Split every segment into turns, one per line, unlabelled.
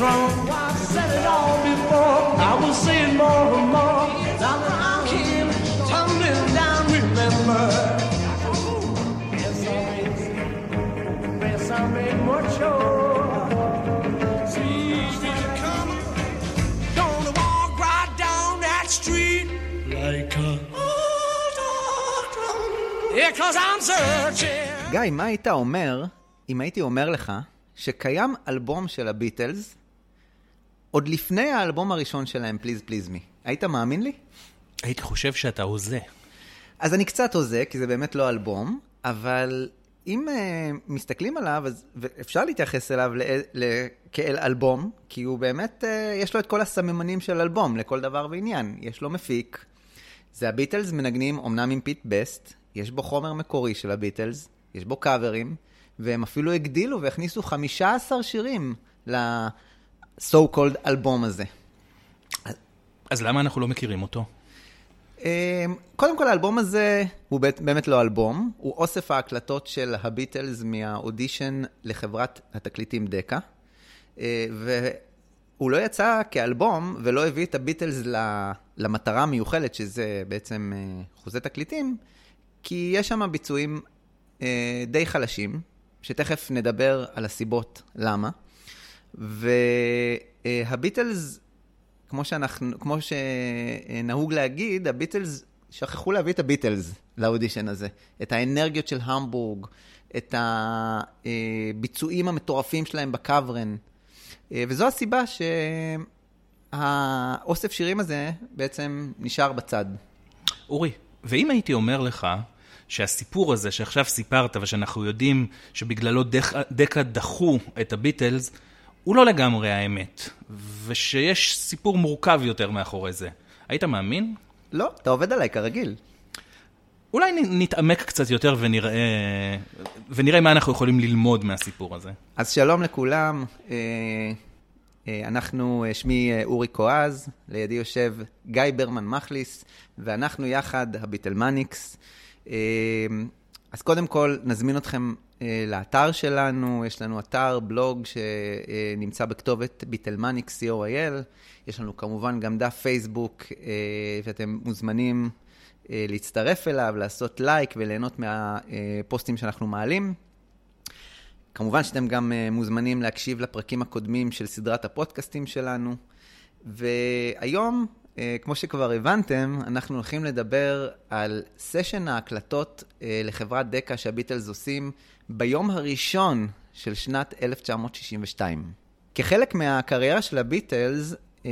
it's wrong. I've said it all before. I will say it more and more. Now that I'm here, tumbling down, remember. Yes, I made, down that street like a Yeah, cause I'm searching.
גיא, מה היית אומר אם הייתי אומר לך שקיים אלבום של הביטלס עוד לפני האלבום הראשון שלהם, פליז פליז מי? היית מאמין לי?
הייתי חושב שאתה הוזה.
אז אני קצת הוזה, כי זה באמת לא אלבום, אבל אם uh, מסתכלים עליו, אז אפשר להתייחס אליו ל- ל- כאל אלבום, כי הוא באמת, uh, יש לו את כל הסממנים של אלבום, לכל דבר ועניין. יש לו מפיק, זה הביטלס מנגנים אמנם עם פיט בסט, יש בו חומר מקורי של הביטלס, יש בו קאברים, והם אפילו הגדילו והכניסו 15 שירים ל-so called אלבום הזה.
אז למה אנחנו לא מכירים אותו?
אמ, קודם כל, האלבום הזה הוא באמת לא אלבום, הוא אוסף ההקלטות של הביטלס מהאודישן לחברת התקליטים דקה. אה, והוא לא יצא כאלבום ולא הביא את הביטלס למטרה המיוחדת, שזה בעצם אה, חוזה תקליטים, כי יש שם ביצועים אה, די חלשים, שתכף נדבר על הסיבות למה. והביטלס, כמו, שאנחנו, כמו שנהוג להגיד, הביטלס שכחו להביא את הביטלס לאודישן הזה. את האנרגיות של המבורג, את הביצועים המטורפים שלהם בקוורן. וזו הסיבה שהאוסף שירים הזה בעצם נשאר בצד.
אורי, ואם הייתי אומר לך שהסיפור הזה שעכשיו סיפרת ושאנחנו יודעים שבגללו דק, דקה דחו את הביטלס, הוא לא לגמרי האמת, ושיש סיפור מורכב יותר מאחורי זה, היית מאמין?
לא, אתה עובד עליי כרגיל.
אולי נתעמק קצת יותר ונראה, ונראה מה אנחנו יכולים ללמוד מהסיפור הזה.
אז שלום לכולם, אה, אה, אנחנו, אה, שמי אורי קואז, לידי יושב גיא ברמן מחליס, ואנחנו יחד הביטלמניקס. אה, אז קודם כל נזמין אתכם אה, לאתר שלנו, יש לנו אתר, בלוג שנמצא בכתובת ביטלמניקס .co.il, יש לנו כמובן גם דף פייסבוק, אה, ואתם מוזמנים אה, להצטרף אליו, לעשות לייק וליהנות מהפוסטים שאנחנו מעלים. כמובן שאתם גם uh, מוזמנים להקשיב לפרקים הקודמים של סדרת הפודקאסטים שלנו. והיום, כמו שכבר הבנתם, אנחנו הולכים לדבר על סשן ההקלטות uh, לחברת דקה שהביטלס עושים ביום הראשון של שנת 1962. כחלק מהקריירה של הביטלס, uh,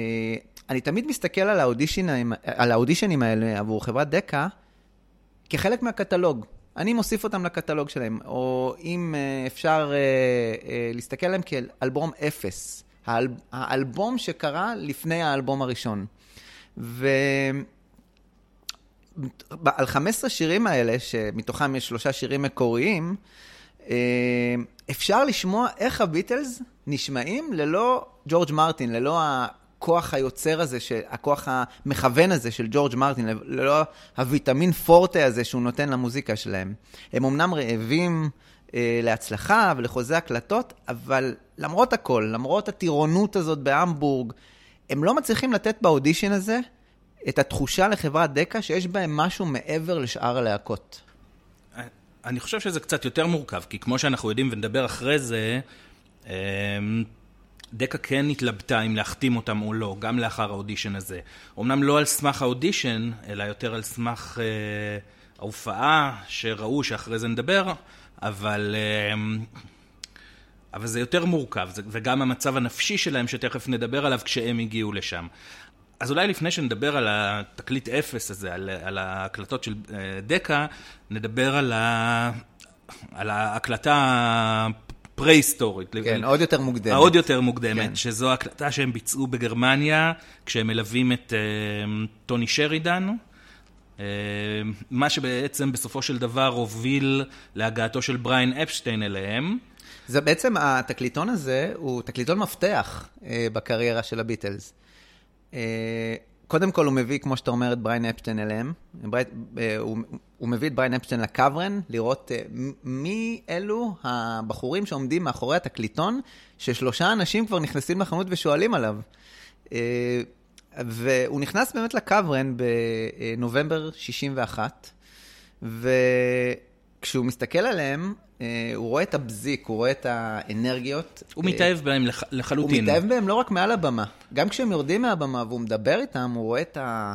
אני תמיד מסתכל על האודישנים, על האודישנים האלה עבור חברת דקה כחלק מהקטלוג. אני מוסיף אותם לקטלוג שלהם, או אם אה, אפשר אה, אה, להסתכל עליהם כאלבום אפס. האל, האלבום שקרה לפני האלבום הראשון. ועל 15 שירים האלה, שמתוכם יש שלושה שירים מקוריים, אה, אפשר לשמוע איך הביטלס נשמעים ללא ג'ורג' מרטין, ללא הכוח היוצר הזה, של, הכוח המכוון הזה של ג'ורג' מרטין, ללא הוויטמין פורטה הזה שהוא נותן למוזיקה שלהם. הם אמנם רעבים אה, להצלחה ולחוזה הקלטות, אבל למרות הכל, למרות הטירונות הזאת בהמבורג, הם לא מצליחים לתת באודישן הזה את התחושה לחברת דקה שיש בהם משהו מעבר לשאר הלהקות.
אני חושב שזה קצת יותר מורכב, כי כמו שאנחנו יודעים ונדבר אחרי זה, אמ, דקה כן התלבטה אם להחתים אותם או לא, גם לאחר האודישן הזה. אמנם לא על סמך האודישן, אלא יותר על סמך אה, ההופעה שראו שאחרי זה נדבר, אבל, אה, אבל זה יותר מורכב, זה, וגם המצב הנפשי שלהם שתכף נדבר עליו כשהם הגיעו לשם. אז אולי לפני שנדבר על התקליט אפס הזה, על, על ההקלטות של אה, דקה, נדבר על, ה, על ההקלטה פרה-היסטורית.
כן, עוד יותר מוקדמת.
העוד יותר מוקדמת,
כן.
כן. שזו הקלטה שהם ביצעו בגרמניה, כשהם מלווים את uh, טוני שרידן, אה, מה שבעצם בסופו של דבר הוביל להגעתו של בריין אפשטיין אליהם.
זה בעצם, התקליטון הזה הוא תקליטון מפתח אה, בקריירה של הביטלס. אה, קודם כל הוא מביא, כמו שאתה אומר, את בריין אפשטיין אליהם. אה, הוא, הוא מביא את בריין אפשטיין לקוורן, לראות מי אלו הבחורים שעומדים מאחורי התקליטון, ששלושה אנשים כבר נכנסים לחנות ושואלים עליו. והוא נכנס באמת לקוורן בנובמבר 61, וכשהוא מסתכל עליהם, הוא רואה את הבזיק, הוא רואה את האנרגיות.
הוא מתאהב בהם לח... לחלוטין.
הוא מתאהב בהם לא רק מעל הבמה, גם כשהם יורדים מהבמה והוא מדבר איתם, הוא רואה את, ה...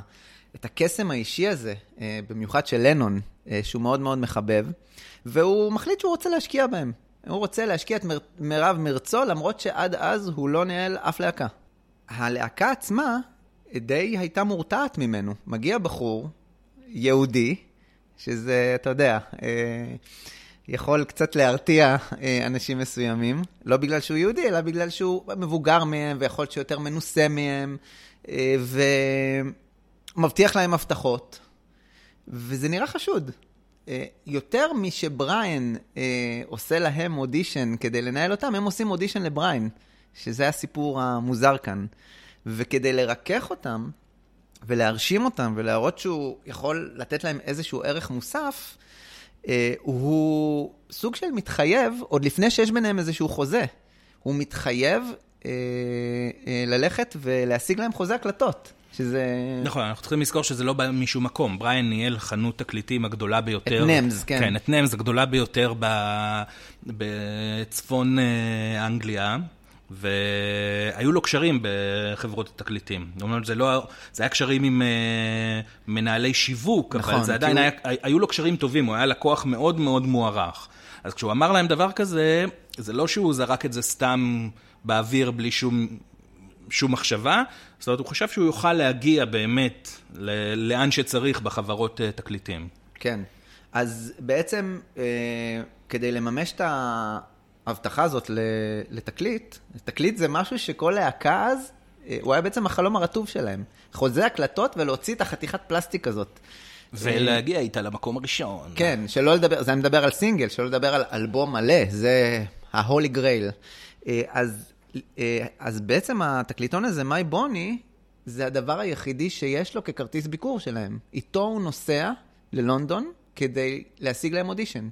את הקסם האישי הזה, אה, במיוחד של לנון, אה, שהוא מאוד מאוד מחבב, והוא מחליט שהוא רוצה להשקיע בהם. הוא רוצה להשקיע את מר... מירב מרצו, למרות שעד אז הוא לא ניהל אף להקה. הלהקה עצמה די הייתה מורתעת ממנו. מגיע בחור, יהודי, שזה, אתה יודע, יכול קצת להרתיע אה, אנשים מסוימים, לא בגלל שהוא יהודי, אלא בגלל שהוא מבוגר מהם, ויכול להיות שהוא יותר מנוסה מהם, אה, ומבטיח להם הבטחות, וזה נראה חשוד. אה, יותר משבריין עושה להם אודישן כדי לנהל אותם, הם עושים אודישן לבריין, שזה הסיפור המוזר כאן. וכדי לרכך אותם, ולהרשים אותם, ולהראות שהוא יכול לתת להם איזשהו ערך מוסף, הוא סוג של מתחייב, עוד לפני שיש ביניהם איזשהו חוזה, הוא מתחייב אה, אה, ללכת ולהשיג להם חוזה הקלטות. שזה...
נכון, אנחנו צריכים לזכור שזה לא בא משום מקום. בריאן ניהל חנות תקליטים הגדולה ביותר.
את נמס, כן.
כן, את נמס הגדולה ביותר ב... בצפון אה, אנגליה. והיו לו קשרים בחברות התקליטים. אומרת, זה לא, זה היה קשרים עם uh, מנהלי שיווק, נכון, אבל זה עדיין הוא... היה, היו לו קשרים טובים, הוא היה לקוח מאוד מאוד מוערך. אז כשהוא אמר להם דבר כזה, זה לא שהוא זרק את זה סתם באוויר בלי שום, שום מחשבה, זאת אומרת, הוא חשב שהוא יוכל להגיע באמת לאן שצריך בחברות uh, תקליטים.
כן. אז בעצם, אה, כדי לממש את ה... ההבטחה הזאת לתקליט, תקליט זה משהו שכל להקה אז, אה, הוא היה בעצם החלום הרטוב שלהם. חוזה הקלטות ולהוציא את החתיכת פלסטיק הזאת.
ולהגיע איתה למקום הראשון.
כן, שלא לדבר, זה אני מדבר על סינגל, שלא לדבר על אלבום מלא, זה ההולי גרייל. אה, אז, אה, אז בעצם התקליטון הזה, מיי בוני, זה הדבר היחידי שיש לו ככרטיס ביקור שלהם. איתו הוא נוסע ללונדון כדי להשיג להם אודישן.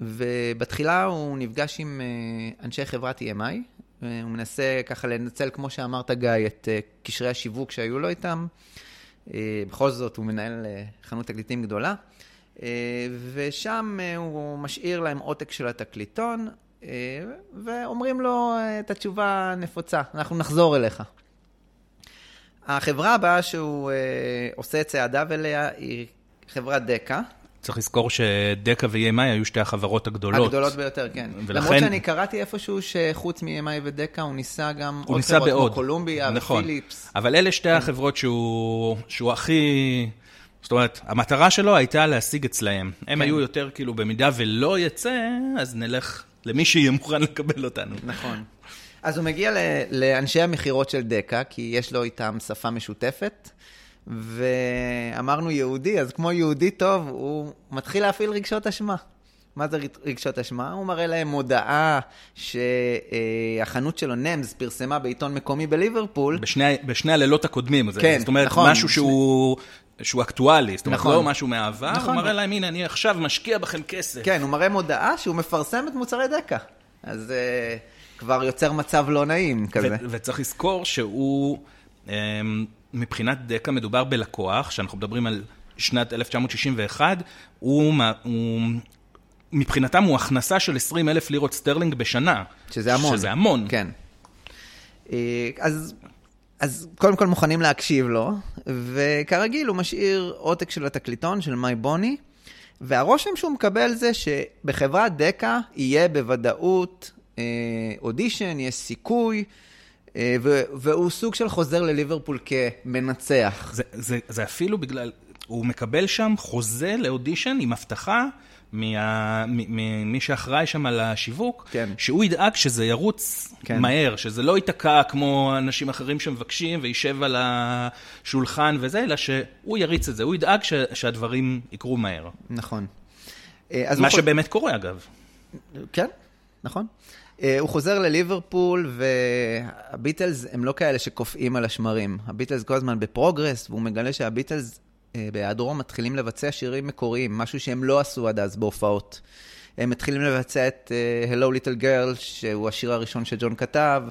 ובתחילה הוא נפגש עם אה, אנשי חברת EMI, אה, הוא מנסה ככה לנצל, כמו שאמרת גיא, את אה, קשרי השיווק שהיו לו איתם. בכל זאת, הוא מנהל חנות תקליטים גדולה. ושם הוא משאיר להם עותק של התקליטון, ואומרים לו את התשובה הנפוצה, אנחנו נחזור אליך. החברה הבאה שהוא עושה את צעדיו אליה היא חברת דקה.
צריך לזכור שדקה ו-EMI היו שתי החברות הגדולות.
הגדולות ביותר, כן. ולכן... למרות שאני קראתי איפשהו שחוץ מ-EMI ודקה, הוא ניסה גם
עוד חברות בעוד.
כמו קולומביה נכון. ופיליפס.
אבל אלה שתי כן. החברות שהוא, שהוא הכי... זאת אומרת, המטרה שלו הייתה להשיג אצלהם. הם כן. היו יותר כאילו, במידה ולא יצא, אז נלך למי שיהיה מוכן לקבל אותנו.
נכון. אז הוא מגיע לאנשי המכירות של דקה, כי יש לו איתם שפה משותפת. ואמרנו יהודי, אז כמו יהודי טוב, הוא מתחיל להפעיל רגשות אשמה. מה זה רגשות אשמה? הוא מראה להם מודעה שהחנות שלו, נמס, פרסמה בעיתון מקומי בליברפול.
בשני, בשני הלילות הקודמים. כן, זאת אומרת, נכון. משהו שהוא... שהוא אקטואלי, זאת אומרת, נכון. לא משהו מהעבר, נכון. הוא מראה להם, הנה, אני עכשיו משקיע בכם כסף.
כן, הוא מראה מודעה שהוא מפרסם את מוצרי דקה. אז uh, כבר יוצר מצב לא נעים כזה.
וצריך לזכור שהוא... Um, מבחינת דקה מדובר בלקוח, שאנחנו מדברים על שנת 1961, הוא, הוא מבחינתם הוא הכנסה של 20 אלף לירות סטרלינג בשנה.
שזה המון.
שזה המון.
כן. אה, אז, אז קודם כל מוכנים להקשיב לו, וכרגיל הוא משאיר עותק של התקליטון של מיי בוני, והרושם שהוא מקבל זה שבחברת דקה יהיה בוודאות אה, אודישן, יש סיכוי. אה, והוא סוג של חוזר לליברפול כמנצח.
זה, זה, זה אפילו בגלל, הוא מקבל שם חוזה לאודישן עם הבטחה ממי שאחראי שם על השיווק,
כן.
שהוא ידאג שזה ירוץ
כן.
מהר, שזה לא ייתקע כמו אנשים אחרים שמבקשים וישב על השולחן וזה, אלא שהוא יריץ את זה, הוא ידאג ש, שהדברים יקרו מהר.
נכון. אה,
מה שבאמת קורה אגב.
כן, נכון. אה, הוא חוזר לליברפול, והביטלס הם לא כאלה שקופאים על השמרים. הביטלס כל הזמן בפרוגרס, והוא מגלה שהביטלס אה, בהיעדרו מתחילים לבצע שירים מקוריים, משהו שהם לא עשו עד אז בהופעות. הם מתחילים לבצע את אה, Hello Little Girl, שהוא השיר הראשון שג'ון כתב.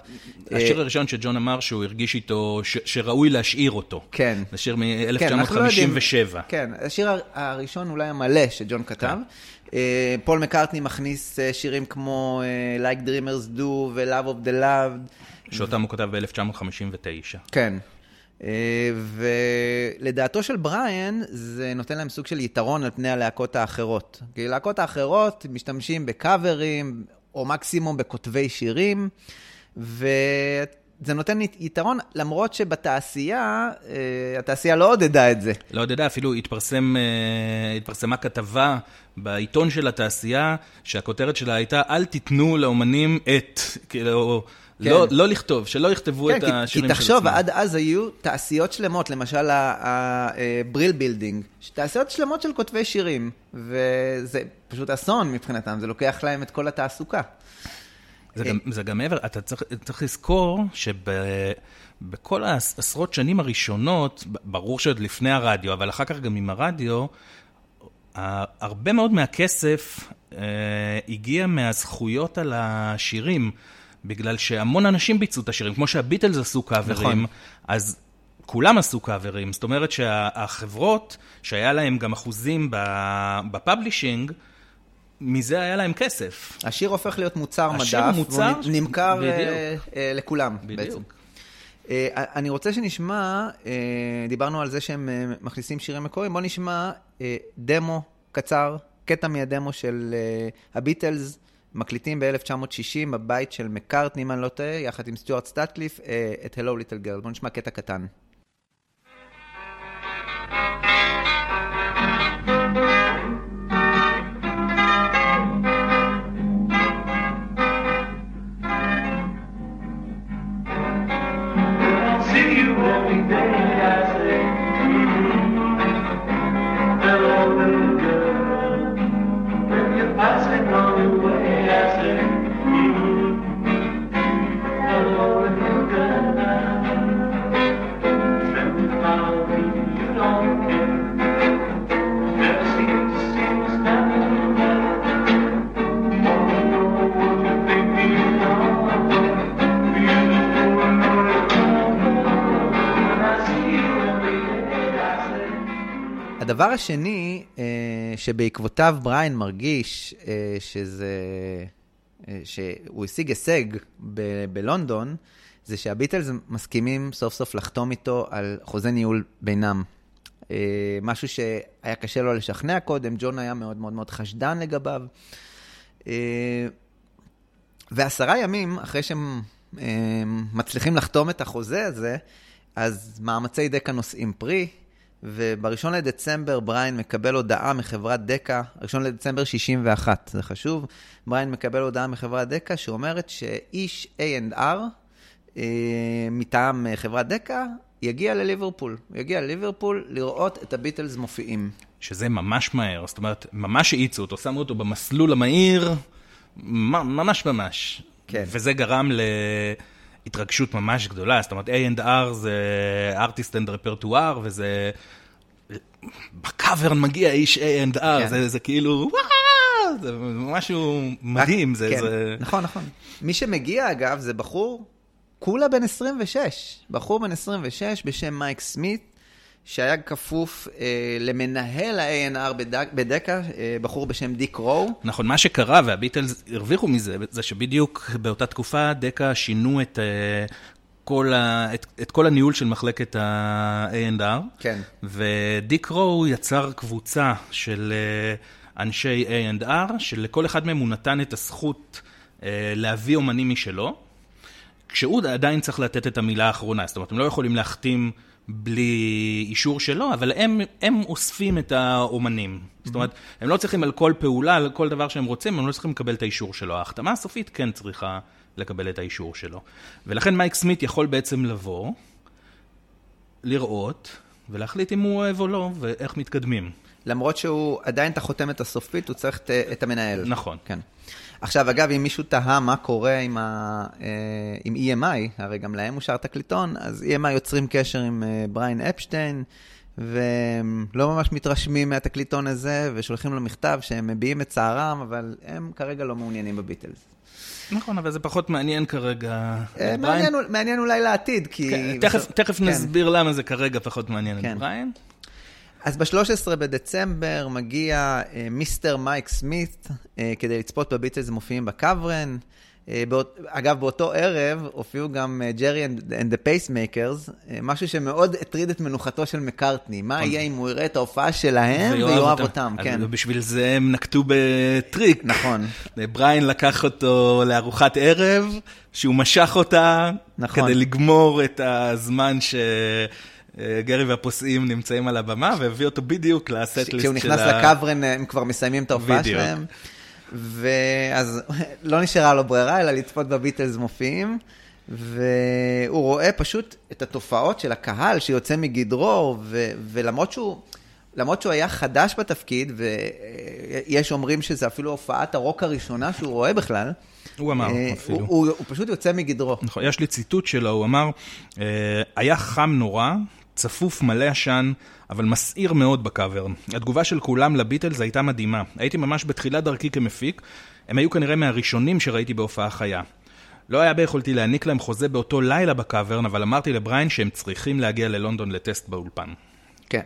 השיר הראשון שג'ון אמר שהוא הרגיש איתו, ש, שראוי להשאיר אותו.
כן.
זה שיר
כן, אנחנו לא יודעים-
מ-1957.
כן, השיר הר- הראשון אולי המלא שג'ון כתב. אה, פול מקארטני מכניס אה, שירים כמו אה, Like Dreamers Do ו-Love of the Loved.
שאותם הוא כתב ב-1959.
כן. אה, ולדעתו של בריאן, זה נותן להם סוג של יתרון על פני הלהקות האחרות. כי להקות האחרות משתמשים בקאברים, או מקסימום בכותבי שירים, וזה נותן יתרון, למרות שבתעשייה, אה, התעשייה לא עודדה את זה.
לא יודע, אפילו התפרסם, אה, התפרסמה כתבה בעיתון של התעשייה, שהכותרת שלה הייתה, אל תיתנו לאומנים את, כאילו,
כן.
לא, לא לכתוב, שלא יכתבו
כן,
את
כי,
השירים
כי
של
תחשוב,
עצמם.
עד אז היו תעשיות שלמות, למשל הבריל בילדינג, תעשיות שלמות של כותבי שירים, וזה פשוט אסון מבחינתם, זה לוקח להם את כל התעסוקה.
זה גם, זה גם מעבר, אתה צריך, צריך לזכור שבכל העשרות שנים הראשונות, ב- ברור שעוד לפני הרדיו, אבל אחר כך גם עם הרדיו, הרבה מאוד מהכסף אה, הגיע מהזכויות על השירים, בגלל שהמון אנשים ביצעו את השירים, כמו שהביטלס עשו קאברים,
נכון.
אז כולם עשו קאברים. זאת אומרת שהחברות, שהיה להם גם אחוזים ב- ב publishing, מזה היה להם כסף.
השיר הופך להיות מוצר
השיר
מדף,
מוצר,
והוא נמכר
בדיוק.
אה, אה, לכולם בעצם.
בדיוק.
אה, אני רוצה שנשמע, אה, דיברנו על זה שהם אה, מכניסים שירים מקוריים, בואו נשמע אה, דמו קצר, קטע מהדמו של אה, הביטלס, מקליטים ב-1960 בבית של מקארטני, אם אני לא טועה, יחד עם סטיוארט סטטקליף, אה, את Hello Little Girl. בואו נשמע קטע קטן.
See
הדבר השני אה, שבעקבותיו בריין מרגיש אה, שזה, אה, שהוא השיג הישג ב- בלונדון, זה שהביטלס מסכימים סוף סוף לחתום איתו על חוזה ניהול בינם. אה, משהו שהיה קשה לו לשכנע קודם, ג'ון היה מאוד מאוד מאוד חשדן לגביו. אה, ועשרה ימים אחרי שהם אה, מצליחים לחתום את החוזה הזה, אז מאמצי דקה נושאים פרי, ובראשון לדצמבר בריין מקבל הודעה מחברת דקה, ראשון לדצמבר 61, זה חשוב, בריין מקבל הודעה מחברת דקה שאומרת שאיש A&R אה, מטעם אה, חברת דקה יגיע לליברפול, יגיע לליברפול לראות את הביטלס מופיעים.
שזה ממש מהר, זאת אומרת, ממש האיצו אותו, שמו אותו במסלול המהיר, ממש ממש.
כן.
וזה גרם להתרגשות ממש גדולה, זאת אומרת, A&R זה artist and repertoire, וזה... בקאברן מגיע איש A&R,
כן.
זה, זה כאילו, וואו, זה משהו מדהים, זה...
כן,
זה...
נכון, נכון. מי שמגיע, אגב, זה בחור כולה בן 26. בחור בן 26 בשם מייק סמית, שהיה כפוף אה, למנהל ה-A&R בדק, בדקה, אה, בחור בשם דיק רו.
נכון, מה שקרה, והביטלס הרוויחו מזה, זה שבדיוק באותה תקופה דקה שינו את, אה, כל, ה, את, את כל הניהול של מחלקת ה-A&R,
כן.
ודיק רו יצר קבוצה של אה, אנשי A&R, שלכל אחד מהם הוא נתן את הזכות אה, להביא אומנים משלו, כשהוא עדיין צריך לתת את המילה האחרונה, זאת אומרת, הם לא יכולים להחתים בלי אישור שלו, אבל הם, הם אוספים את האומנים. זאת אומרת, הם לא צריכים על כל פעולה, על כל דבר שהם רוצים, הם לא צריכים לקבל את האישור שלו. ההחתמה הסופית כן צריכה לקבל את האישור שלו. ולכן מייק סמית יכול בעצם לבוא, לראות, ולהחליט אם הוא אוהב או לא, ואיך מתקדמים.
למרות שהוא עדיין את החותמת הסופית, הוא צריך את, את המנהל.
נכון.
כן. עכשיו, אגב, אם מישהו תהה מה קורה עם, ה, אה, עם EMI, הרי גם להם אושר תקליטון, אז EMI יוצרים קשר עם אה, בריין אפשטיין, והם לא ממש מתרשמים מהתקליטון הזה, ושולחים לו מכתב שהם מביעים את צערם, אבל הם כרגע לא מעוניינים בביטלס.
נכון, אבל זה פחות מעניין כרגע.
אה, מעניין, מעניין אולי לעתיד, כי...
כן, תכף, תכף כן. נסביר למה זה כרגע פחות מעניין כן. את בריין.
אז ב-13 בדצמבר מגיע אה, mister מייק סמית אה, כדי לצפות בביטלס מופיעים בקאוורן. אה, באות, אגב, באותו ערב הופיעו גם ג'רי אנד דה פייסמייקרס, משהו שמאוד הטריד את מנוחתו של מקארטני. מה יהיה אם הוא יראה את ההופעה שלהם ויאהב אותם, כן.
ובשביל זה הם נקטו בטריק.
נכון.
בריין לקח אותו לארוחת ערב, שהוא משך אותה, נכון. כדי לגמור את הזמן ש... גרי והפוסעים נמצאים על הבמה, והביא אותו בדיוק לסט ליסט של ה...
כשהוא נכנס לקוורן, הם כבר מסיימים את ההופעה שלהם. ואז לא נשארה לו ברירה, אלא לצפות בביטלס מופיעים. והוא רואה פשוט את התופעות של הקהל שיוצא מגדרו, ו- ולמרות שהוא, למרות שהוא היה חדש בתפקיד, ויש אומרים שזה אפילו הופעת הרוק הראשונה שהוא רואה בכלל,
הוא אמר אה, אפילו.
הוא, הוא, הוא פשוט יוצא מגדרו.
נכון, יש לי ציטוט שלו, הוא אמר, אה, היה חם נורא, צפוף מלא עשן, אבל מסעיר מאוד בקאברן. התגובה של כולם לביטלס הייתה מדהימה. הייתי ממש בתחילת דרכי כמפיק, הם היו כנראה מהראשונים שראיתי בהופעה חיה. לא היה ביכולתי להעניק להם חוזה באותו לילה בקאברן, אבל אמרתי לבריין שהם צריכים להגיע ללונדון לטסט באולפן.
כן.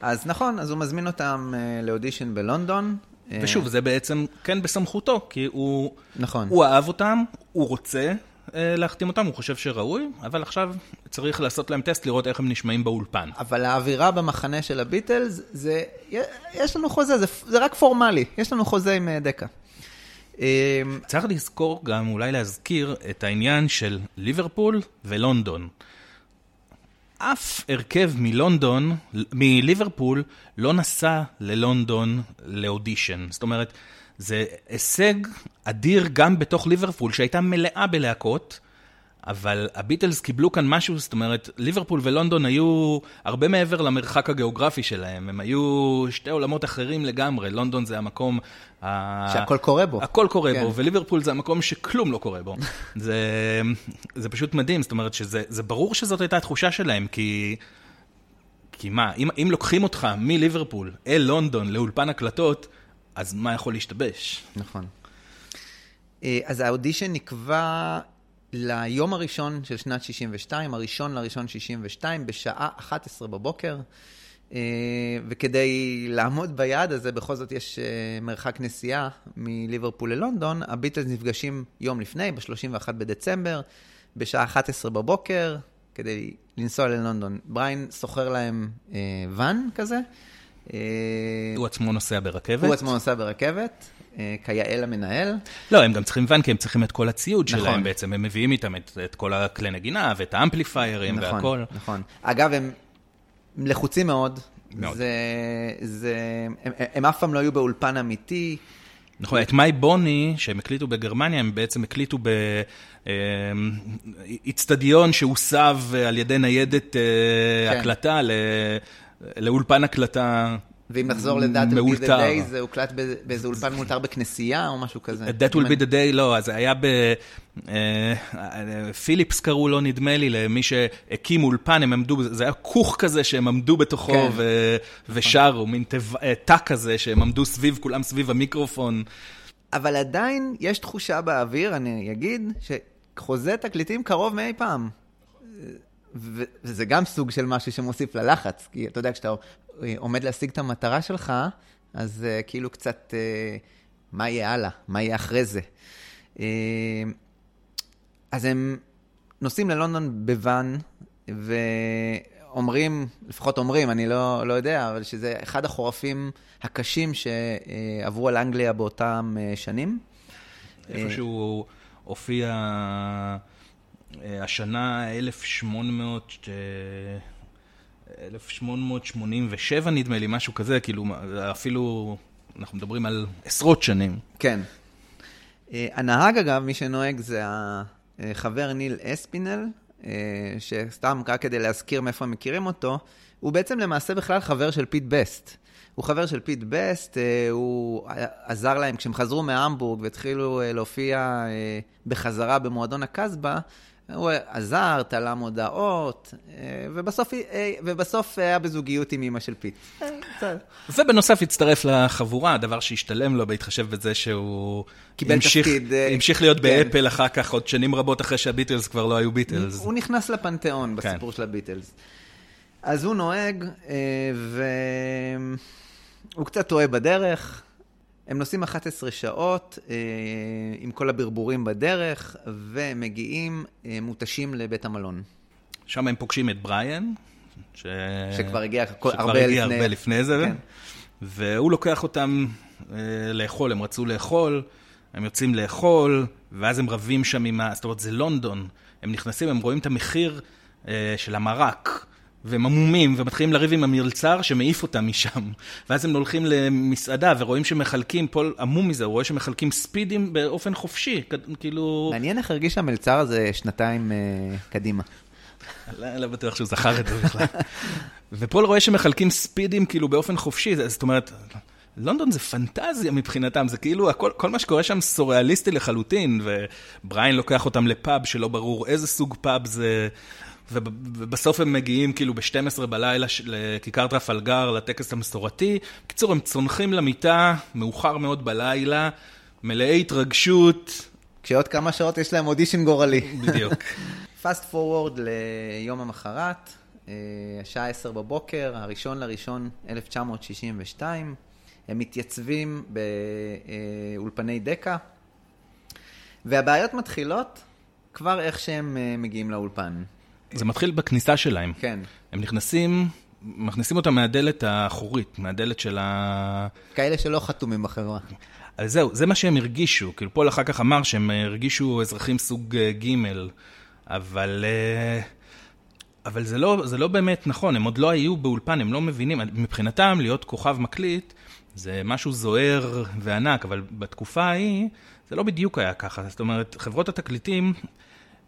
אז נכון, אז הוא מזמין אותם uh, לאודישן בלונדון.
אה, ושוב, זה בעצם כן בסמכותו, כי הוא, נכון. הוא אהב אותם, הוא רוצה, אה, להחתים אותם, הוא חושב שראוי, אבל עכשיו צריך לעשות להם טסט, לראות איך הם נשמעים באולפן.
אבל האווירה במחנה של הביטלס, זה, יש לנו חוזה, זה, זה רק פורמלי, יש לנו חוזה עם אה, דקה.
אה, צריך לזכור גם, אולי להזכיר, את העניין של ליברפול ולונדון. אף הרכב מלונדון, מליברפול, לא נסע ללונדון לאודישן. זאת אומרת, זה הישג אדיר גם בתוך ליברפול, שהייתה מלאה בלהקות, אבל הביטלס קיבלו כאן משהו, זאת אומרת, ליברפול ולונדון היו הרבה מעבר למרחק הגיאוגרפי שלהם, הם היו שתי עולמות אחרים לגמרי, לונדון זה המקום...
שהכל קורה בו.
הכל קורה כן. בו, וליברפול זה המקום שכלום לא קורה בו. זה, זה פשוט מדהים, זאת אומרת שזה ברור שזאת הייתה התחושה שלהם, כי... כי מה, אם, אם לוקחים אותך מליברפול אל לונדון לאולפן הקלטות, אז מה יכול להשתבש?
נכון. אה, אז האודישן נקבע ליום הראשון של שנת 62, הראשון לראשון 62, בשעה 11 בבוקר. אה, וכדי לעמוד ביעד הזה, בכל זאת יש אה, מרחק נסיעה מליברפול ללונדון. הביטלס נפגשים יום לפני, ב-31 בדצמבר, בשעה 11 בבוקר, כדי לנסוע ללונדון. בריין שוכר להם ואן כזה.
הוא עצמו נוסע ברכבת?
הוא עצמו נוסע ברכבת. אה, כיאה למנהל.
לא, הם גם צריכים ואן, כי הם צריכים את כל הציוד נכון. שלהם בעצם, הם מביאים איתם את, את כל הכלי נגינה ואת האמפליפיירים נכון, והכל.
נכון, אגב, הם לחוצים מאוד. מאוד. זה, זה, הם, הם אף פעם לא היו באולפן אמיתי.
נכון, את מיי בוני, שהם הקליטו בגרמניה, הם בעצם הקליטו באיצטדיון שהוסב על ידי ניידת אה, כן. הקלטה לאולפן הקלטה
ואם נחזור לדעת will be the day, זה הוקלט באיזה אולפן מאולתר בכנסייה או משהו כזה.
That will be the day, לא, זה היה ב... פיליפס אה, קראו לו, נדמה לי, למי שהקים אולפן, הם עמדו, זה היה כוך כזה שהם עמדו בתוכו כן. ושרו, מין אה, תא כזה שהם עמדו סביב, כולם סביב המיקרופון.
אבל עדיין יש תחושה באוויר, אני אגיד, שחוזה תקליטים קרוב מאי פעם. וזה גם סוג של משהו שמוסיף ללחץ, כי אתה יודע, כשאתה עומד להשיג את המטרה שלך, אז uh, כאילו קצת, uh, מה יהיה הלאה? מה יהיה אחרי זה? Uh, אז הם נוסעים ללונדון בוואן, ואומרים, לפחות אומרים, אני לא, לא יודע, אבל שזה אחד החורפים הקשים שעברו על אנגליה באותם שנים.
איפה שהוא הופיע... אה, השנה 1800... 1887 נדמה לי, משהו כזה, כאילו אפילו, אנחנו מדברים על עשרות שנים.
כן. הנהג אגב, מי שנוהג זה החבר ניל אספינל, שסתם רק כדי להזכיר מאיפה מכירים אותו, הוא בעצם למעשה בכלל חבר של פיט בסט. הוא חבר של פיט בסט, אה, הוא עזר להם כשהם חזרו מהמבורג והתחילו אה, להופיע אה, בחזרה במועדון הקסבה, הוא עזר, תלה מודעות, ובסוף, ובסוף היה בזוגיות עם אימא של פיט.
ובנוסף הצטרף לחבורה, דבר שהשתלם לו בהתחשב בזה שהוא
קיבל
המשיך,
תפקיד...
המשיך להיות
כן.
באפל אחר כך, עוד שנים רבות אחרי שהביטלס כבר לא היו ביטלס.
הוא נכנס לפנתיאון בסיפור
כן.
של הביטלס. אז הוא נוהג, והוא קצת טועה בדרך. הם נוסעים 11 שעות אה, עם כל הברבורים בדרך, ומגיעים אה, מותשים לבית המלון.
שם הם פוגשים את בריאן, ש...
שכבר הגיע
שכבר
הרבה
הגיע
לפני.
הרבה לפני זה,
כן.
והוא לוקח אותם אה, לאכול, הם רצו לאכול, הם יוצאים לאכול, ואז הם רבים שם עם ה... זאת אומרת, זה לונדון. הם נכנסים, הם רואים את המחיר אה, של המרק. והם המומים, ומתחילים לריב עם המלצר שמעיף אותם משם. ואז הם הולכים למסעדה ורואים שמחלקים, פול המום מזה, הוא רואה שמחלקים ספידים באופן חופשי, כאילו...
מעניין איך הרגיש המלצר הזה שנתיים אה, קדימה.
לא, לא בטוח שהוא זכר את זה בכלל. ופול רואה שמחלקים ספידים כאילו באופן חופשי, זאת אומרת, לונדון זה פנטזיה מבחינתם, זה כאילו, הכל, כל מה שקורה שם סוריאליסטי לחלוטין, ובריין לוקח אותם לפאב שלא ברור איזה סוג פאב זה, ובסוף הם מגיעים כאילו ב-12 בלילה לכיכר טרפלגר, לטקס המסורתי. בקיצור, הם צונחים למיטה, מאוחר מאוד בלילה, מלאי התרגשות,
כשעוד כמה שעות יש להם אודישן גורלי.
בדיוק.
fast forward ליום המחרת, אה, השעה 10 בבוקר, הראשון לראשון 1962. הם מתייצבים באולפני דקה, והבעיות מתחילות כבר איך שהם אה, מגיעים לאולפן.
זה מתחיל בכניסה שלהם.
כן,
הם נכנסים, מכניסים אותם מהדלת האחורית, מהדלת של ה...
כאלה שלא חתומים בחברה.
אז זהו, זה מה שהם הרגישו. כאילו, פול אחר כך אמר שהם הרגישו אזרחים סוג אה, ג', אבל... אה, אבל זה לא, זה לא באמת נכון, הם עוד לא היו באולפן, הם לא מבינים. מבחינתם, להיות כוכב מקליט זה משהו זוהר וענק, אבל בתקופה ההיא זה לא בדיוק היה ככה. זאת אומרת, חברות התקליטים,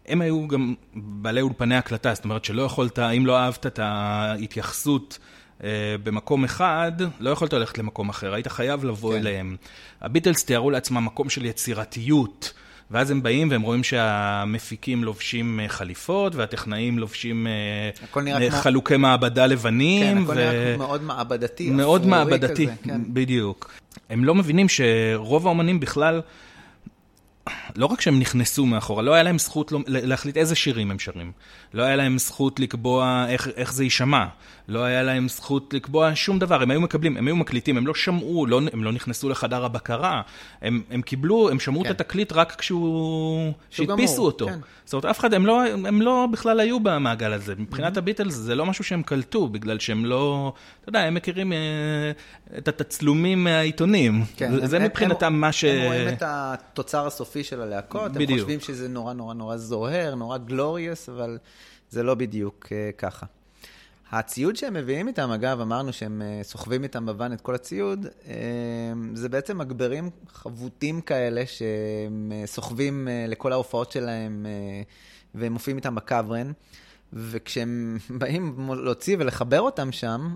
הם היו גם בעלי אולפני הקלטה, זאת אומרת שלא יכולת, אם לא אהבת את ההתייחסות אה, במקום אחד, לא יכולת ללכת למקום אחר, היית חייב לבוא
כן.
אליהם. הביטלס תיארו לעצמם מקום של יצירתיות. ואז הם באים והם רואים שהמפיקים לובשים אה, חליפות, והטכנאים לובשים אה,
נראה
אה,
כמו-
חלוקי מעבדה לבנים.
כן, הכל נראה כמו מאוד מעבדתי.
מאוד מעבדתי,
כזה, כן.
בדיוק. הם לא מבינים שרוב האומנים בכלל, לא רק שהם נכנסו מאחורה, לא היה להם זכות לא- להחליט איזה שירים הם שרים. לא היה להם זכות לקבוע איך, איך זה יישמע. לא היה להם זכות לקבוע שום דבר. הם היו מקבלים, הם היו מקליטים, הם לא שמעו, לא, הם לא נכנסו לחדר הבקרה. הם, הם קיבלו, הם שמעו
כן.
את התקליט רק כשהוא...
שהוא
שהדפיסו
גמור,
אותו.
כן.
זאת אומרת, אף אחד, הם לא, הם לא בכלל היו במעגל הזה. מבחינת הביטלס זה לא משהו שהם קלטו, בגלל שהם לא, אתה יודע, הם מכירים אה, את התצלומים מהעיתונים.
כן,
זה
הם-
מבחינתם
הם-
מה ש...
הם רואים את התוצר הסופי של הלהקות, הם
בדיוק.
חושבים שזה נורא נורא נורא זוהר, נורא גלוריוס, אבל זה לא בדיוק אה, ככה. הציוד שהם מביאים איתם, אגב, אמרנו שהם אה, סוחבים איתם בוואן את כל הציוד, אה, זה בעצם מגברים חבוטים כאלה שהם אה, סוחבים לכל ההופעות שלהם והם מופיעים איתם בקוורן. וכשהם באים להוציא ולחבר אותם שם,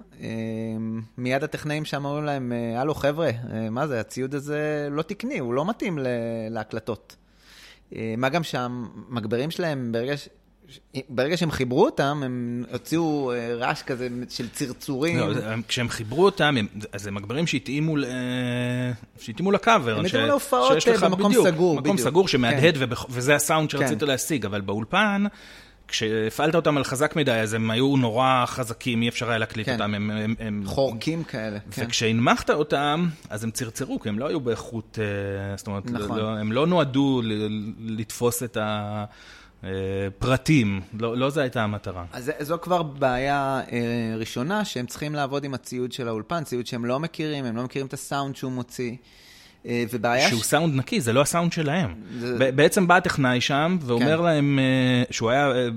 מיד הטכנאים שם אומרים להם, הלו חבר'ה, מה זה, הציוד הזה לא תקני, הוא לא מתאים להקלטות. מה גם שהמגברים שלהם, ברגע, ש... ברגע שהם חיברו אותם, הם הוציאו אה, רעש כזה של צרצורים.
לא, כשהם חיברו אותם, הם, אז זה מגברים שהתאימו, ל- שהתאימו לקאבר.
הם
ש-
התאימו להופעות,
לך-
אה, במקום
בדיוק,
סגור,
מקום
בדיוק.
סגור שמהדהד,
כן.
וזה הסאונד שרצית
כן.
להשיג, אבל באולפן... כשהפעלת אותם על חזק מדי, אז הם היו נורא חזקים, אי אפשר היה להקליט
כן.
אותם. הם, הם, הם,
חורקים כאלה. כן.
וכשהנמכת אותם, אז הם צרצרו, כי הם לא היו באיכות, אה, זאת אומרת,
נכון.
לא, הם לא נועדו ל- לתפוס את הפרטים, לא, לא זו הייתה המטרה.
אז זו כבר בעיה אה, ראשונה, שהם צריכים לעבוד עם הציוד של האולפן, ציוד שהם לא מכירים, הם לא מכירים את הסאונד שהוא מוציא. אה, ובעיה...
שהוא סאונד נקי, זה לא הסאונד שלהם.
זה-
בעצם בא הטכנאי שם ואומר
כן.
להם אה, שהוא היה אה,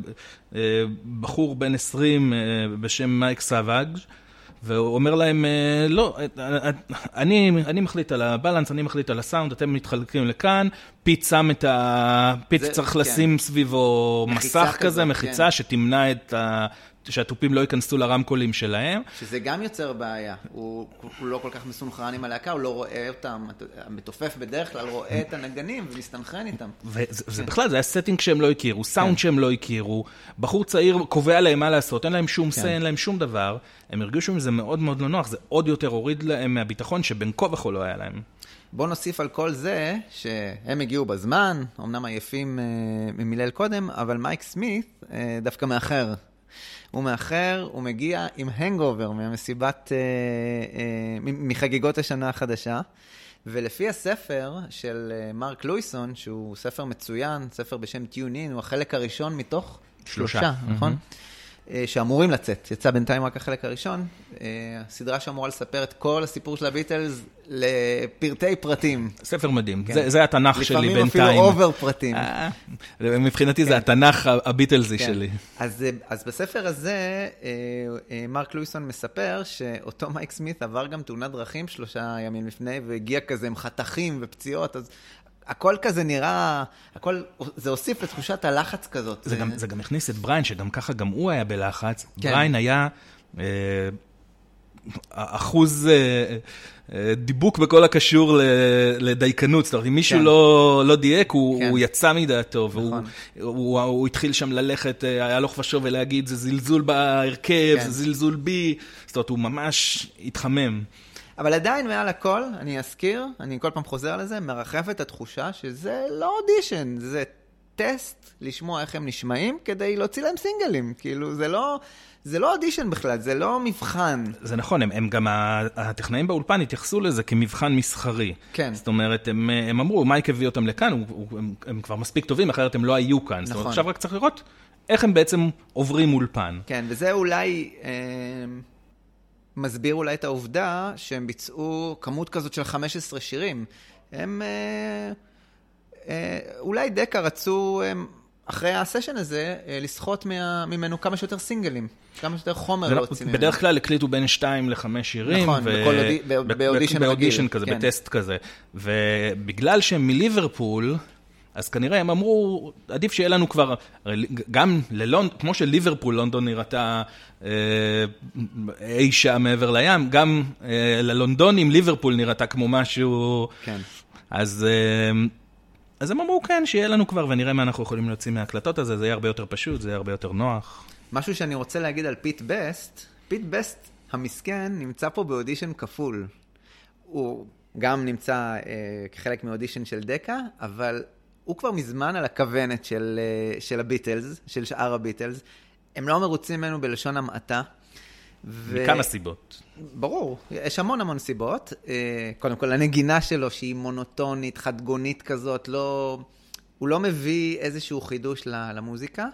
אה, בחור בן 20 אה, בשם מייק סאבאג' והוא אומר להם, אה, לא, אה, אה, אני, אני מחליט על ה balance, אני מחליט על הסאונד, אתם מתחלקים לכאן, פיט שם את ה... פיט
זה-
צריך
כן.
לשים סביבו מסך כזה,
כזאת,
מחיצה,
כן.
שתמנע את ה... שהתופים לא ייכנסו לרמקולים שלהם.
שזה גם יוצר בעיה. הוא, הוא לא כל כך מסונכרן עם הלהקה, הוא לא רואה אותם. המתופף בדרך כלל רואה את הנגנים ומסתנכרן איתם.
וזה
כן.
בכלל, זה היה setting שהם לא הכירו, סאונד שהם לא הכירו, בחור צעיר קובע להם מה לעשות, אין להם שום
כן.
say, אין להם שום דבר, הם הרגישו עם זה מאוד מאוד לא נוח, זה עוד יותר הוריד להם מהביטחון שבין כה וכה לא היה להם.
בוא נוסיף על כל זה שהם הגיעו בזמן, אמנם עייפים אה, מליל קודם, אבל מייק סמית אה, דווקא מאחר. הוא מאחר, הוא מגיע עם hangover מהמסיבת, אה, אה, מחגיגות השנה החדשה. ולפי הספר של אה, מרק לואיסון, שהוא ספר מצוין, ספר בשם Tune In, הוא החלק הראשון מתוך
שלושה.
שלושה, נכון?
מהמם.
אה, שאמורים לצאת. יצא בינתיים רק החלק הראשון. אה, הסדרה שאמורה לספר את כל הסיפור של הביטלס לפרטי פרטים.
ספר מדהים,
כן.
זה, זה התנ"ך שלי
לפעמים
בינתיים.
אפילו over פרטים.
אה, מבחינתי זה התנ"ך הביטלזי
כן.
שלי.
אז, אז בספר הזה, מרק לואיסון מספר שאותו מייק סמית עבר גם תאונת דרכים שלושה ימים לפני, והגיע כזה עם חתכים ופציעות, אז הכל כזה נראה, הכל, זה הוסיף לתחושת הלחץ כזאת.
זה גם, זה גם הכניס את בריין, שגם ככה גם הוא היה בלחץ.
כן.
בריין היה אה, אחוז אה, אה, דיבוק בכל הקשור ל- לדייקנות. זאת אומרת, אם מישהו
כן.
לא, לא דייק, הוא,
כן.
הוא יצא מדעתו, והוא
נכון.
הוא, הוא התחיל שם ללכת אה, הלוך ושוב ולהגיד, זה זלזול בהרכב,
כן.
זה זלזול בי. זאת אומרת, הוא ממש התחמם.
אבל עדיין מעל הכל, אני אזכיר, אני כל פעם חוזר לזה, מרחפת התחושה שזה לא אודישן, זה טסט לשמוע איך הם נשמעים כדי להוציא להם סינגלים. כאילו, זה לא, זה לא אודישן בכלל, זה לא מבחן.
זה נכון, הם, הם גם, הטכנאים באולפן התייחסו לזה כמבחן מסחרי.
כן.
זאת אומרת, הם, הם אמרו, מייק הביא אותם לכאן, הוא, הוא, הם, הם כבר מספיק טובים, אחרת הם לא היו כאן. זאת אומרת,
נכון.
עכשיו רק צריך לראות איך הם בעצם עוברים אולפן.
כן, וזה אולי אה, מסביר אולי את העובדה שהם ביצעו כמות כזאת של 15 שירים. הם אה, אה, אולי דקה רצו, אה, אחרי הסשן הזה, אה, לסחוט מה, ממנו כמה שיותר סינגלים, כמה שיותר חומר
לא-
להוציא ממנו.
בדרך כלל הקליטו בין שתיים לחמש שירים.
נכון, ב- באודישן
באודישן
רגיל,
כזה,
כן.
בטסט כזה. ובגלל שהם מליברפול, אז כנראה הם אמרו, עדיף שיהיה לנו כבר, גם ללונד, כמו שליברפול, לונדון נראתה אה, אי שם מעבר לים, גם אה, ללונדונים ליברפול נראתה כמו משהו...
כן.
אז, אה, אז הם אמרו, כן, שיהיה לנו כבר, ונראה מה אנחנו יכולים להוציא מההקלטות הזה, זה יהיה הרבה יותר פשוט, זה יהיה הרבה יותר נוח.
משהו שאני רוצה להגיד על פיט בסט, פיט בסט המסכן נמצא פה באודישן כפול. הוא גם נמצא אה, כחלק מאודישן של דקה, אבל הוא כבר מזמן על הכוונת של, אה, של הביטלס, של שאר הביטלס. הם לא מרוצים ממנו בלשון המעטה. ו-
מכמה סיבות.
ברור, יש המון המון סיבות. אה, קודם כל, הנגינה שלו, שהיא מונוטונית, חדגונית כזאת, לא... הוא לא מביא איזשהו חידוש למוזיקה.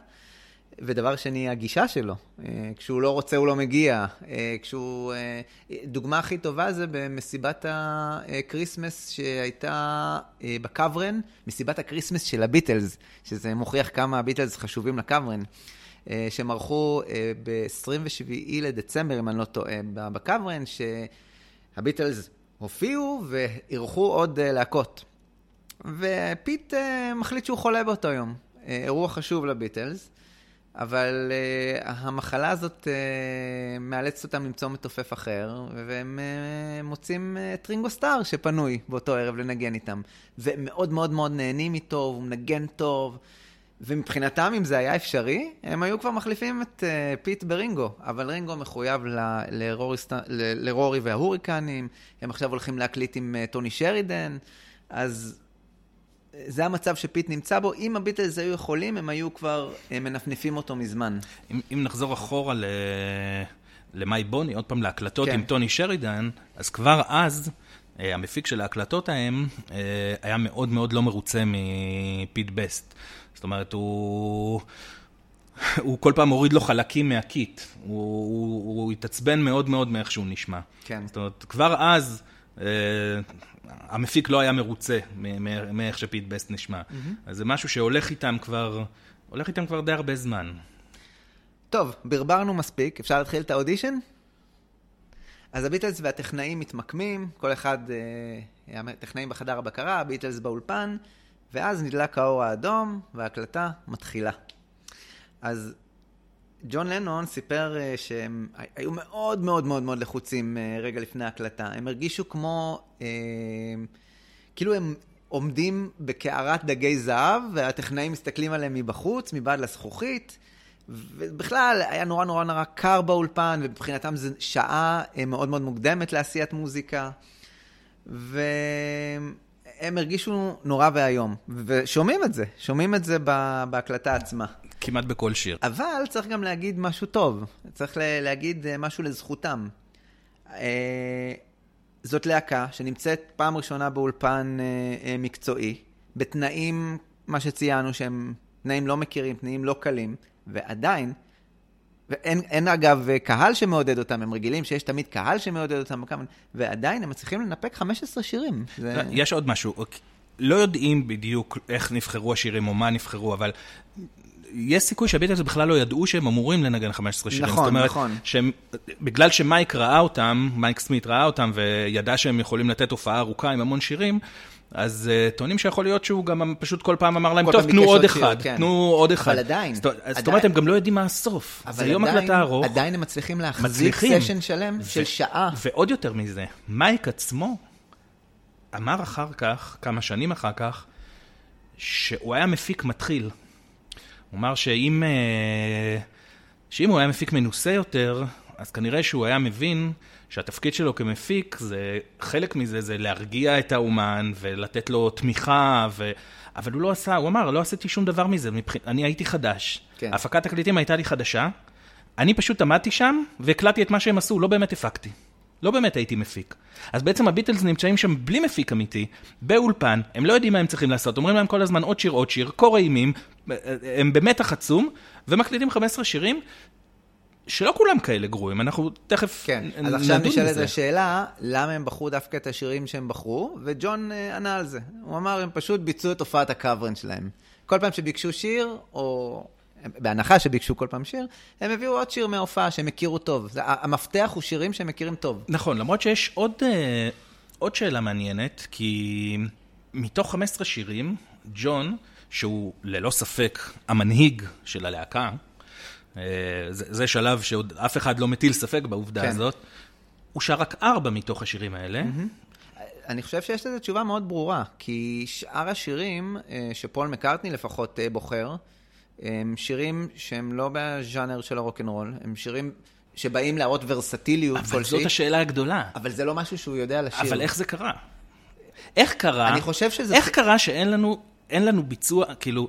ודבר שני, הגישה שלו. אה, כשהוא לא רוצה, הוא לא מגיע. אה, כשהוא... אה, דוגמה הכי טובה זה במסיבת ה Christmas שהייתה בקוורן, מסיבת ה Christmas של הביטלס, שזה מוכיח כמה הביטלס חשובים לקוורן. שהם ערכו ב-27 לדצמבר, אם אני לא טועה, בקוורן, שהביטלס הופיעו ואירחו עוד להקות. ופיט מחליט שהוא חולה באותו יום. אירוע חשוב לביטלס, אבל אה, המחלה הזאת אה, מאלצת אותם למצוא מתופף אחר, והם אה, מוצאים אה, את רינגו סטאר שפנוי באותו ערב לנגן איתם. והם מאוד מאוד מאוד נהנים איתו, הוא מנגן טוב, ומבחינתם, אם זה היה אפשרי, הם היו כבר מחליפים את אה, פיט ברינגו, אבל רינגו מחויב ל- לרורי, סט... ל- לרורי וההוריקנים, הם עכשיו הולכים להקליט עם אה, טוני שרידן, אז זה המצב שפיט נמצא בו. אם הביטלס היו יכולים, הם היו כבר אה, מנפנפים אותו מזמן.
אם, אם נחזור אחורה ל... ל My Bonnie, עוד פעם להקלטות
כן.
עם טוני שרידן, אז כבר אז, אה, המפיק של ההקלטות ההם אה, היה מאוד מאוד לא מרוצה מפיט בסט. זאת אומרת, הוא... הוא כל פעם הוריד לו חלקים מה kit. הוא, הוא, הוא התעצבן מאוד מאוד מאיך שהוא נשמע.
כן.
זאת אומרת, כבר אז אה, המפיק לא היה מרוצה מאיך שפיט בסט נשמע. אז זה משהו שהולך איתם כבר, הולך איתם כבר די הרבה זמן.
טוב, ברברנו מספיק, אפשר להתחיל את האודישן? אז הביטלס והטכנאים מתמקמים, כל אחד, אה, הטכנאים בחדר הבקרה, הביטלס באולפן, ואז נדלק האור האדום וההקלטה מתחילה. אז ג'ון לנון סיפר אה, שהם היו מאוד מאוד מאוד מאוד לחוצים אה, רגע לפני ההקלטה. הם הרגישו כמו, אה, כאילו הם עומדים בקערת דגי זהב, והטכנאים מסתכלים עליהם מבחוץ, מבעד לזכוכית. ובכלל, היה נורא נורא נורא קר באולפן, ומבחינתם זו שעה אה, מאוד מאוד מוקדמת לעשיית מוזיקה. והם הרגישו נורא ואיום. ושומעים את זה, שומעים את זה בהקלטה עצמה.
כמעט בכל שיר.
אבל צריך גם להגיד משהו טוב, צריך להגיד אה, משהו לזכותם. אה, זאת להקה שנמצאת פעם ראשונה באולפן מקצועי, בתנאים, מה שציינו, שהם תנאים לא מכירים, תנאים לא קלים. ועדיין, ואין אין אגב קהל שמעודד אותם, הם רגילים שיש תמיד קהל שמעודד אותם, ועדיין הם מצליחים לנפק 15 שירים. זה...
יש עוד משהו, לא יודעים בדיוק איך נבחרו השירים או מה נבחרו, אבל יש סיכוי שהביטלס בכלל לא ידעו שהם אמורים לנגן 15 שירים.
נכון, זאת אומרת, נכון.
שהם, בגלל שמייק ראה אותם, מייק סמית ראה אותם, וידע שהם יכולים לתת הופעה ארוכה עם המון שירים, אז uh, טוענים שיכול להיות שהוא גם פשוט כל פעם אמר להם, טוב, תנו עוד אחד, כן. תנו עוד אחד.
אבל עדיין. זאת
עדיין, אומרת, הם גם לא יודעים מה הסוף. זה יום הקלטה ארוך.
עדיין הם מצליחים להחזיק סשן שלם ו- של שעה.
ועוד יותר מזה, מייק עצמו אמר אחר כך, כמה שנים אחר כך, שהוא היה מפיק מתחיל. הוא אמר שאם, אה, שאם הוא היה מפיק מנוסה יותר, אז כנראה שהוא היה מבין שהתפקיד שלו כמפיק, זה, חלק מזה זה להרגיע את האומן ולתת לו תמיכה, ו... אבל הוא לא עשה, הוא אמר, לא עשיתי שום דבר מזה, מבח... אני הייתי חדש. כן. הפקת תקליטים הייתה לי חדשה, אני פשוט עמדתי שם והקלטתי את מה שהם עשו, לא באמת הפקתי. לא באמת הייתי מפיק. אז בעצם הביטלס נמצאים שם בלי מפיק אמיתי, באולפן, הם לא יודעים מה הם צריכים לעשות, אומרים להם כל הזמן עוד שיר, עוד שיר, קור אימים, הם במתח עצום, ומקליטים 15 שירים, שלא כולם כאלה גרועים, אנחנו תכף
כן, נדון בזה. אז עכשיו נשאלת השאלה, למה הם בחרו דווקא את השירים שהם בחרו, וג'ון uh, ענה על זה. הוא אמר, הם פשוט ביצעו את הופעת הקוורן שלהם. כל פעם שביקשו שיר, או בהנחה שביקשו כל פעם שיר, הם הביאו עוד שיר מההופעה שהם הכירו טוב. זה, המפתח הוא שירים שהם מכירים טוב.
נכון, למרות שיש עוד, uh, עוד שאלה מעניינת, כי מתוך 15 שירים, ג'ון, שהוא ללא ספק המנהיג של הלהקה, אה, זה, זה שלב שעוד אף אחד לא מטיל ספק בעובדה כן. הזאת. הוא שר רק ארבע מתוך השירים האלה. Mm-hmm.
אני חושב שיש לזה תשובה מאוד ברורה, כי שאר השירים אה, שפול מקארטני לפחות אה, בוחר, הם שירים שהם לא בז'אנר של הרוקנרול, הם שירים שבאים להראות ורסטיליות
כלשהי. אבל זאת השאלה הגדולה.
אבל זה לא משהו שהוא יודע לשיר.
אבל איך זה קרה? איך קרה?
אני חושב שזה...
איך קרה שאין לנו, לנו ביצוע, כאילו,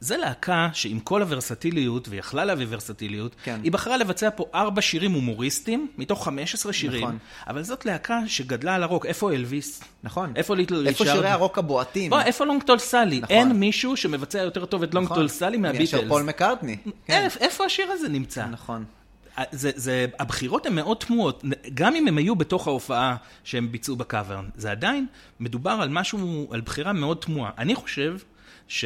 זה להקה שעם כל הוורסטיליות, ויכלה להביא ורסטיליות, כן. היא בחרה לבצע פה ארבע שירים הומוריסטיים, מתוך 15 שירים, נכון. אבל זאת להקה שגדלה על הרוק. איפה אלוויס?
נכון.
איפה ליטל
ריצ'ארד? איפה שירי הרוק הבועטים?
בוא, איפה Long Tall Sally? נכון. אין מישהו שמבצע יותר טוב את Long Tall נכון. Sally מהביטלס. מאשר
פול מקארטני. כן.
איפה, איפה השיר הזה נמצא?
נכון.
זה, זה, הבחירות הן מאוד תמוהות, גם אם הם היו בתוך ההופעה שהם ביצעו בקאברן, זה עדיין מדובר על משהו, על בחירה מאוד תמוהה. אני חושב ש...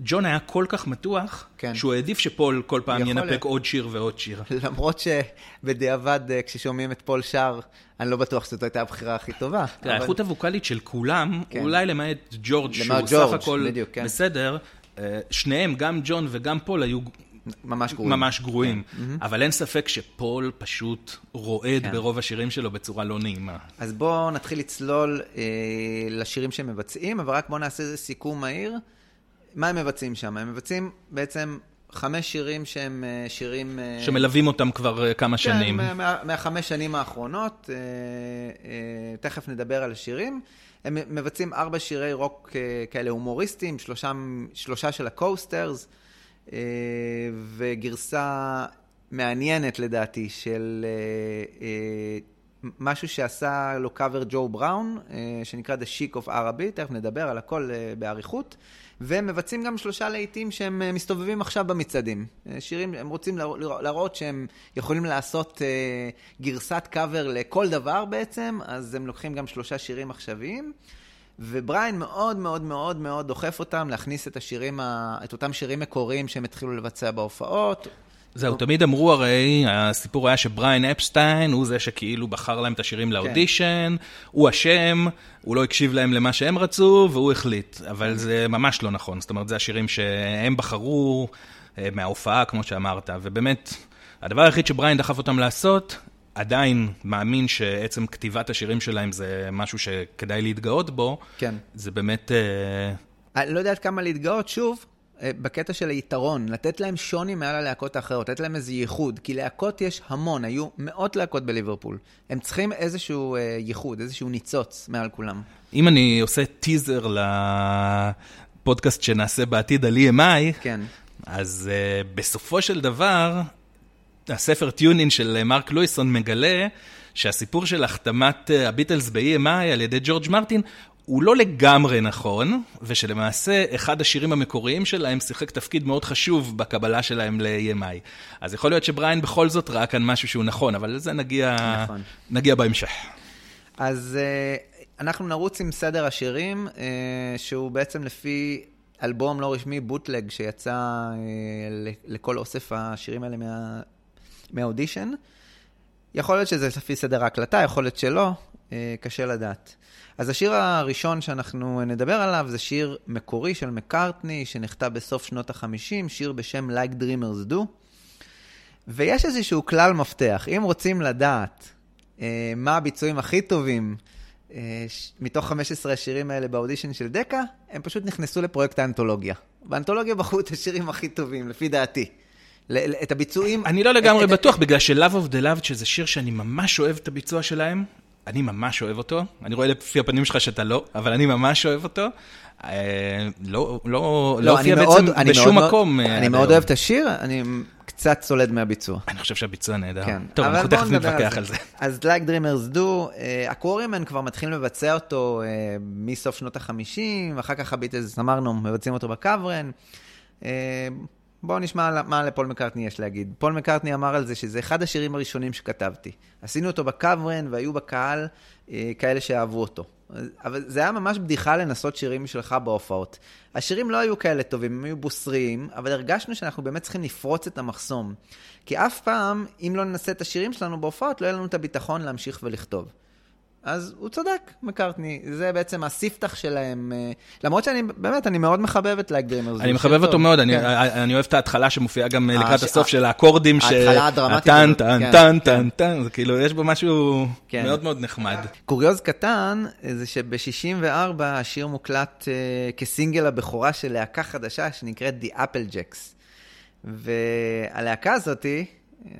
ג'ון היה כל כך מתוח, כן. שהוא העדיף שפול כל פעם ינפק להיות. עוד שיר ועוד שיר.
למרות שבדיעבד, אה, כששומעים את פול שר, אני לא בטוח שזאת הייתה הבחירה הכי טובה.
אבל... האיכות הווקאלית של כולם, כן. אולי למעט ג'ורג', שהוא ג'ורג', סך הכל בדיוק, כן. בסדר, אה, שניהם, גם ג'ון וגם פול, היו
ממש גרועים.
ממש גרועים. כן. אבל אין ספק שפול פשוט רועד כן. ברוב השירים שלו בצורה לא נעימה.
אז בואו נתחיל לצלול אה, לשירים שהם מבצעים, אבל רק בואו נעשה איזה סיכום מהיר. מה הם מבצעים שם? הם מבצעים בעצם חמש שירים שהם אה, שירים...
אה, שמלווים אותם כבר אה, כמה
כן,
שנים.
כן, מה, מהחמש שנים האחרונות, תכף נדבר על השירים. הם מבצעים ארבע שירי רוק כאלה הומוריסטיים, שלושה, שלושה של הקוסטרס, וגרסה מעניינת לדעתי של משהו שעשה לו קאבר ג'ו בראון, אה, שנקרא The Chic of Arabic, תכף נדבר על הכל אה, באריכות. והם מבצעים גם שלושה להיטים שהם אה, מסתובבים עכשיו במצעדים. אה, שירים, הם רוצים להרא- להראות שהם יכולים לעשות אה, גרסת קאבר לכל דבר בעצם, אז הם לוקחים גם שלושה שירים עכשוויים. ובריין מאוד מאוד מאוד מאוד דוחף אותם להכניס את השירים, ה- את אותם שירים מקוריים שהם התחילו לבצע בהופעות.
זהו, תמיד אמרו הרי, הסיפור היה שבריין אפשטיין הוא זה שכאילו בחר להם את השירים לאודישן, הוא אשם, הוא לא הקשיב להם למה שהם רצו, והוא החליט. אבל זה ממש לא נכון, זאת אומרת, זה השירים שהם בחרו אה, מההופעה, כמו שאמרת, ובאמת, הדבר היחיד שבריין דחף אותם לעשות, עדיין מאמין שעצם כתיבת השירים שלהם זה משהו שכדאי להתגאות בו,
כן.
זה באמת... אה,
אני לא יודע עד כמה להתגאות, שוב, אה, בקטע של היתרון, לתת להם שוני מעל הלהקות האחרות, לתת להם איזה ייחוד, כי להקות יש המון, היו מאות להקות בליברפול. הם צריכים איזשהו אה, ייחוד, איזשהו ניצוץ מעל כולם.
אם אני עושה טיזר לפודקאסט שנעשה בעתיד על EMI,
כן.
אז uh, בסופו של דבר, הספר טיונין של אה, מרק לואיסון מגלה שהסיפור של החתמת אה, הביטלס ב-EMI על ידי ג'ורג' מרטין הוא לא לגמרי נכון, ושלמעשה אחד השירים המקוריים שלהם שיחק תפקיד מאוד חשוב בקבלה שלהם ל-EMI. אז יכול להיות שבריין בכל זאת ראה כאן משהו שהוא נכון, אבל לזה נגיע,
נכון.
נגיע בהמשך.
אז uh, אנחנו נרוץ עם סדר השירים, uh, שהוא בעצם לפי אלבום לא רשמי, בוטלג, שיצא לכל אוסף השירים האלה מה... מהאודישן. יכול להיות שזה לפי סדר ההקלטה, יכול להיות שלא, uh, קשה לדעת. אז השיר הראשון שאנחנו נדבר עליו זה שיר מקורי של מקארטני, שנכתב בסוף שנות ה-50, שיר בשם Like Dreamers Do. ויש איזשהו כלל מפתח, אם רוצים לדעת אה, מה הביצועים הכי טובים אה, ש- מתוך 15 השירים האלה באודישן של דקה, הם פשוט נכנסו לפרויקט האנתולוגיה. באנתולוגיה בחרו את השירים הכי טובים, לפי דעתי. את הביצועים...
אני לא לגמרי בטוח, בגלל ש-Love of the Loved, שזה שיר שאני ממש אוהב את הביצוע שלהם, אני ממש אוהב אותו. אני רואה לפי הפנים שלך שאתה לא, אבל אני ממש אוהב אותו. אה, לא, לא, לא
אני
הופיע בעצם בשום מקום. אה,
אני מאוד. אוהב את השיר, אני קצת סולד מהביצוע.
אני חושב שהביצוע נהדר.
כן.
טוב, אנחנו תכף נתווכח על זה.
אז Like Dreamers Do, אה, הקוורימן כבר מתחילים לבצע אותו אה, מסוף שנות ה-50, אחר כך הביטלס, אמרנו, מבצעים אותו בקוורן. בואו נשמע מה לפול מקארטני יש להגיד. פול מקארטני אמר על זה שזה אחד השירים הראשונים שכתבתי. עשינו אותו בקוורן והיו בקהל אה, כאלה שאהבו אותו. אבל זה היה ממש בדיחה לנסות שירים שלך בהופעות. השירים לא היו כאלה טובים, הם היו בוסריים, אבל הרגשנו שאנחנו באמת צריכים לפרוץ את המחסום. כי אף פעם, אם לא ננסה את השירים שלנו בהופעות, לא יהיה לנו את הביטחון להמשיך ולכתוב. אז הוא צודק, מקארטני. זה בעצם הספתח שלהם. אה, למרות שאני, באמת, אני מאוד מחבב את Like Dreamers.
אני מחבב אותו מאוד, אני-
כן.
אני אוהב את ההתחלה שמופיעה גם
אה,
לקראת הסוף של האקורדים,
ההתחלה הדרמטית
טן, טן,
כן.
טן, טן, זה כאילו, יש בו משהו
כן.
מאוד מאוד נחמד.
קוריוז קטן, אה, זה שב-64 השיר מוקלט כסינגל הבכורה של להקה חדשה שנקראת The Apple Jacks. והלהקה הזאתי,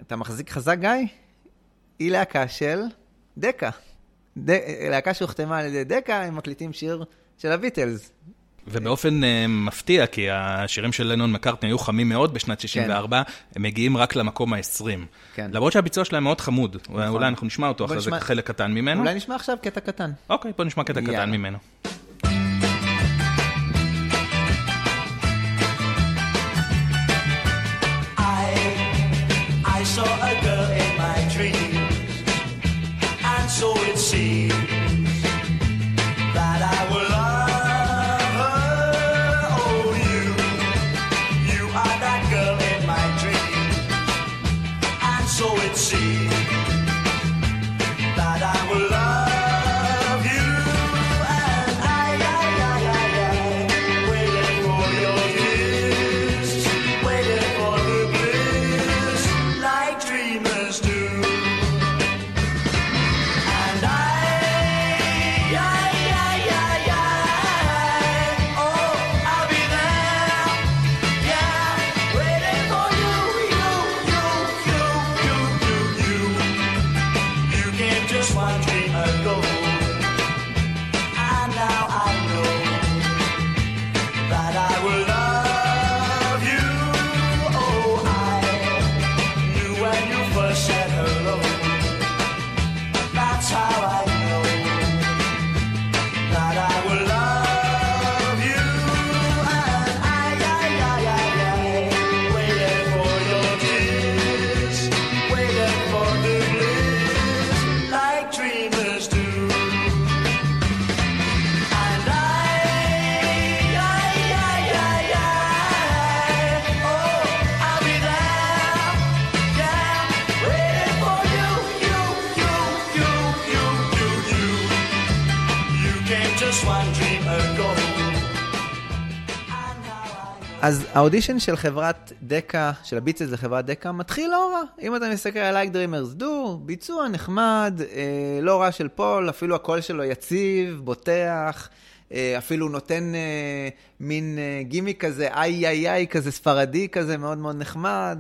אתה מחזיק חזק גיא? היא להקה של דקה. להקה שהוחתמה על ידי דקה, הם מקליטים שיר של הביטלס.
ובאופן uh, מפתיע, כי השירים של לנון מקארטני היו חמים מאוד בשנת 64, הם מגיעים רק למקום ה-20.
כן.
למרות שהביצוע שלהם מאוד חמוד, אולי אנחנו נשמע אותו אחרי זה
נשמע-
חלק קטן ממנו.
אולי נשמע עכשיו קטע קטן.
אוקיי, בוא נשמע קטע
יאללה.
קטן ממנו.
I, I saw a girl
אז האודישן של חברת דקה, של הביטלס לחברת דקה, מתחיל לא רע. אם אתה מסתכל על Like Dreamers Do, ביצוע נחמד, אה, לא רע של פול, אפילו הקול שלו יציב, בוטח, אה, אפילו נותן אה, מין אה, גימיק כזה, איי איי איי כזה ספרדי כזה, מאוד מאוד נחמד.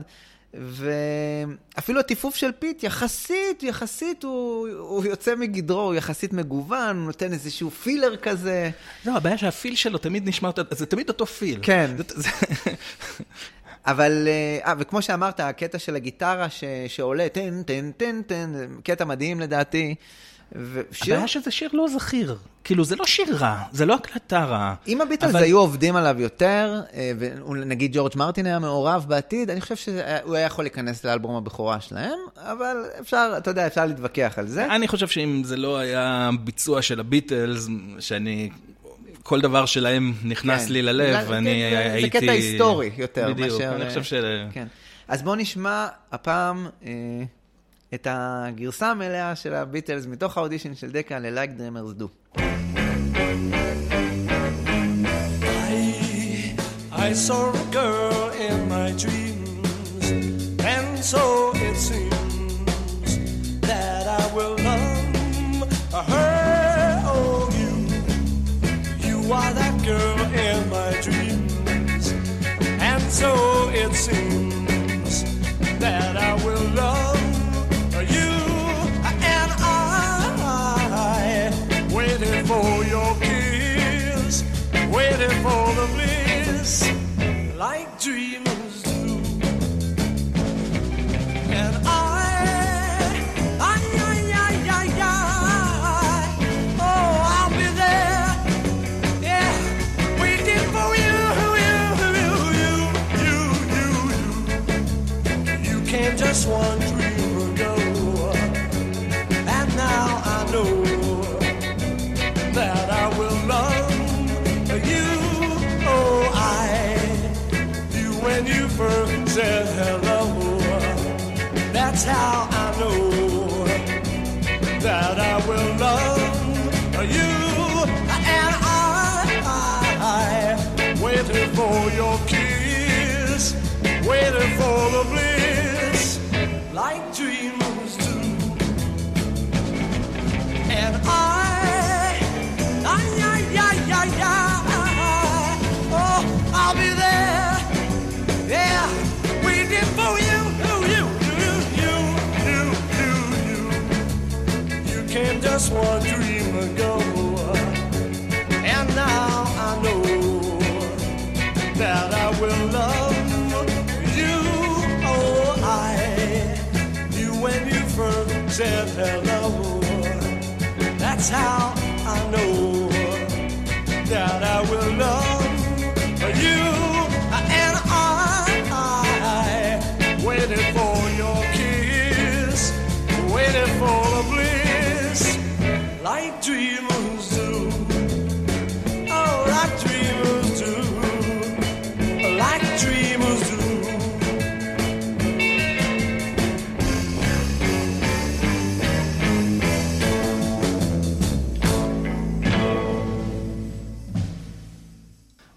ואפילו הטיפוף של פיט, יחסית, יחסית הוא, הוא יוצא מגדרו, הוא יחסית מגוון, הוא נותן איזשהו filler כזה.
לא, הבעיה שהפיל שלו תמיד נשמע זה תמיד אותו פיל.
כן.
זה- זה-
אבל, אה, וכמו שאמרת, הקטע של הגיטרה ש, שעולה, טן, טן, טן, טן, קטע מדהים לדעתי. ושיר,
הבעיה שזה שיר לא זכיר. כאילו, זה לא שיר רע, זה לא הקלטה רעה.
אם הביטלס
אבל-
היו עובדים עליו יותר, אה, ונגיד ג'ורג' מרטין היה מעורב בעתיד, אני חושב שהוא היה יכול להיכנס לאלבום הבכורה שלהם, אבל אפשר, אתה יודע, אפשר להתווכח על זה.
אני חושב שאם זה לא היה ביצוע של הביטלס, שאני... כל דבר שלהם נכנס
כן.
לי ללב,
בגלל-
אני
כן,
הייתי...
זה קטע היסטורי יותר
בדיוק,
מאשר...
אני חושב ש...
כן. אז בואו נשמע הפעם אה, את הגרסה המלאה של הביטלס מתוך האודישן של דקה ל-Like Dreamers Do.
I, saw a girl in my dreams, and so it seems that I will love her. Oh, you, you are that girl in my dreams, and so for the bliss, like dreamers do. And I, I, I, I, I, I, oh, I'll be there, yeah, waiting for you, you, you, you, you, you, you. You came just one said hello, that's how I know that I will love you. And I, I waited for your kiss, waited for the bliss, like just one dream ago, and now I know that I will love you. Oh, I, you when you first said hello. That's how I know that I will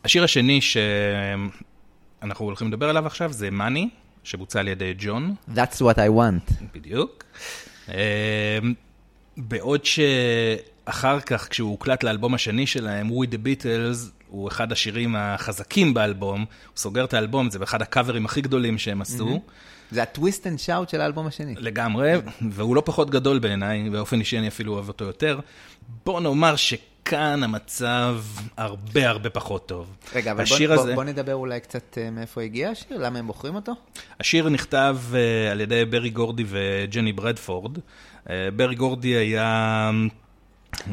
השיר השני שאנחנו הולכים לדבר עליו עכשיו זה Money, שבוצע על ידי ג'ון,
That's what I want.
בדיוק. אה, בעוד שאחר כך, כשהוא הוקלט לאלבום השני שלהם, With the Beatles, הוא אחד השירים החזקים באלבום, הוא סוגר את האלבום, זה באחד הקאברים הכי גדולים שהם עשו.
זה ה Twist and Shout של האלבום השני.
לגמרי, והוא לא פחות גדול בעיניי, באופן אישי אני אפילו אוהב אותו יותר. בוא נאמר שכאן המצב הרבה הרבה פחות טוב.
רגע, אבל בוא, בוא,
הזה,
בוא נדבר אולי קצת אה, מאיפה הגיע השיר, למה הם בוחרים אותו?
השיר נכתב uh, על ידי ברי גורדי וג'ני ברדפורד. Uh, ברי גורדי היה uh,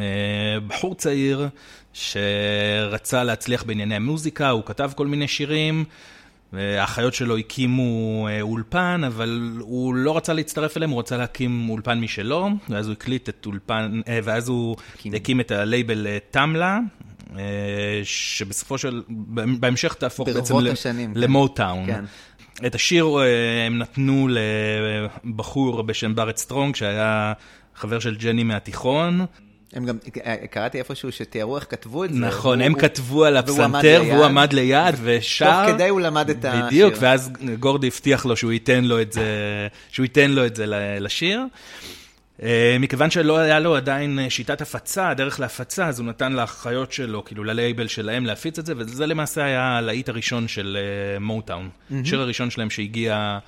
בחור צעיר שרצה להצליח בענייני המוזיקה, הוא כתב כל מיני שירים. האחיות שלו הקימו אה, אולפן, אבל הוא לא רצה להצטרף אליהם, הוא רצה להקים אולפן משלו, ואז הוא הקליט את אולפן, אה, ואז הוא
הקים.
הקים את הלייבל אה, תמלה, שבסופו של, בהמשך תהפוך בעצם
השנים, כן.
למוטאון.
כן.
את השיר הם נתנו לבחור בשם בארט סטרונג, שהיה חבר של ג'ני מהתיכון.
הם גם, קראתי איפשהו שתיארו איך כתבו את זה.
נכון, הם כתבו על הפסנתר. והוא עמד ליד ושר.
תוך כדי הוא למד את השיר.
בדיוק, ואז גורדי הבטיח לו שהוא ייתן לו את זה, שהוא ייתן לו את זה לשיר. אה, מכיוון שלא היה לו עדיין אה, שיטת הפצה, דרך להפצה, אז הוא נתן לאחיות שלו, כאילו ללייבל שלהם להפיץ את זה, וזה למעשה היה הלהיט הראשון של מוטאון. השיר הראשון שלהם שהגיע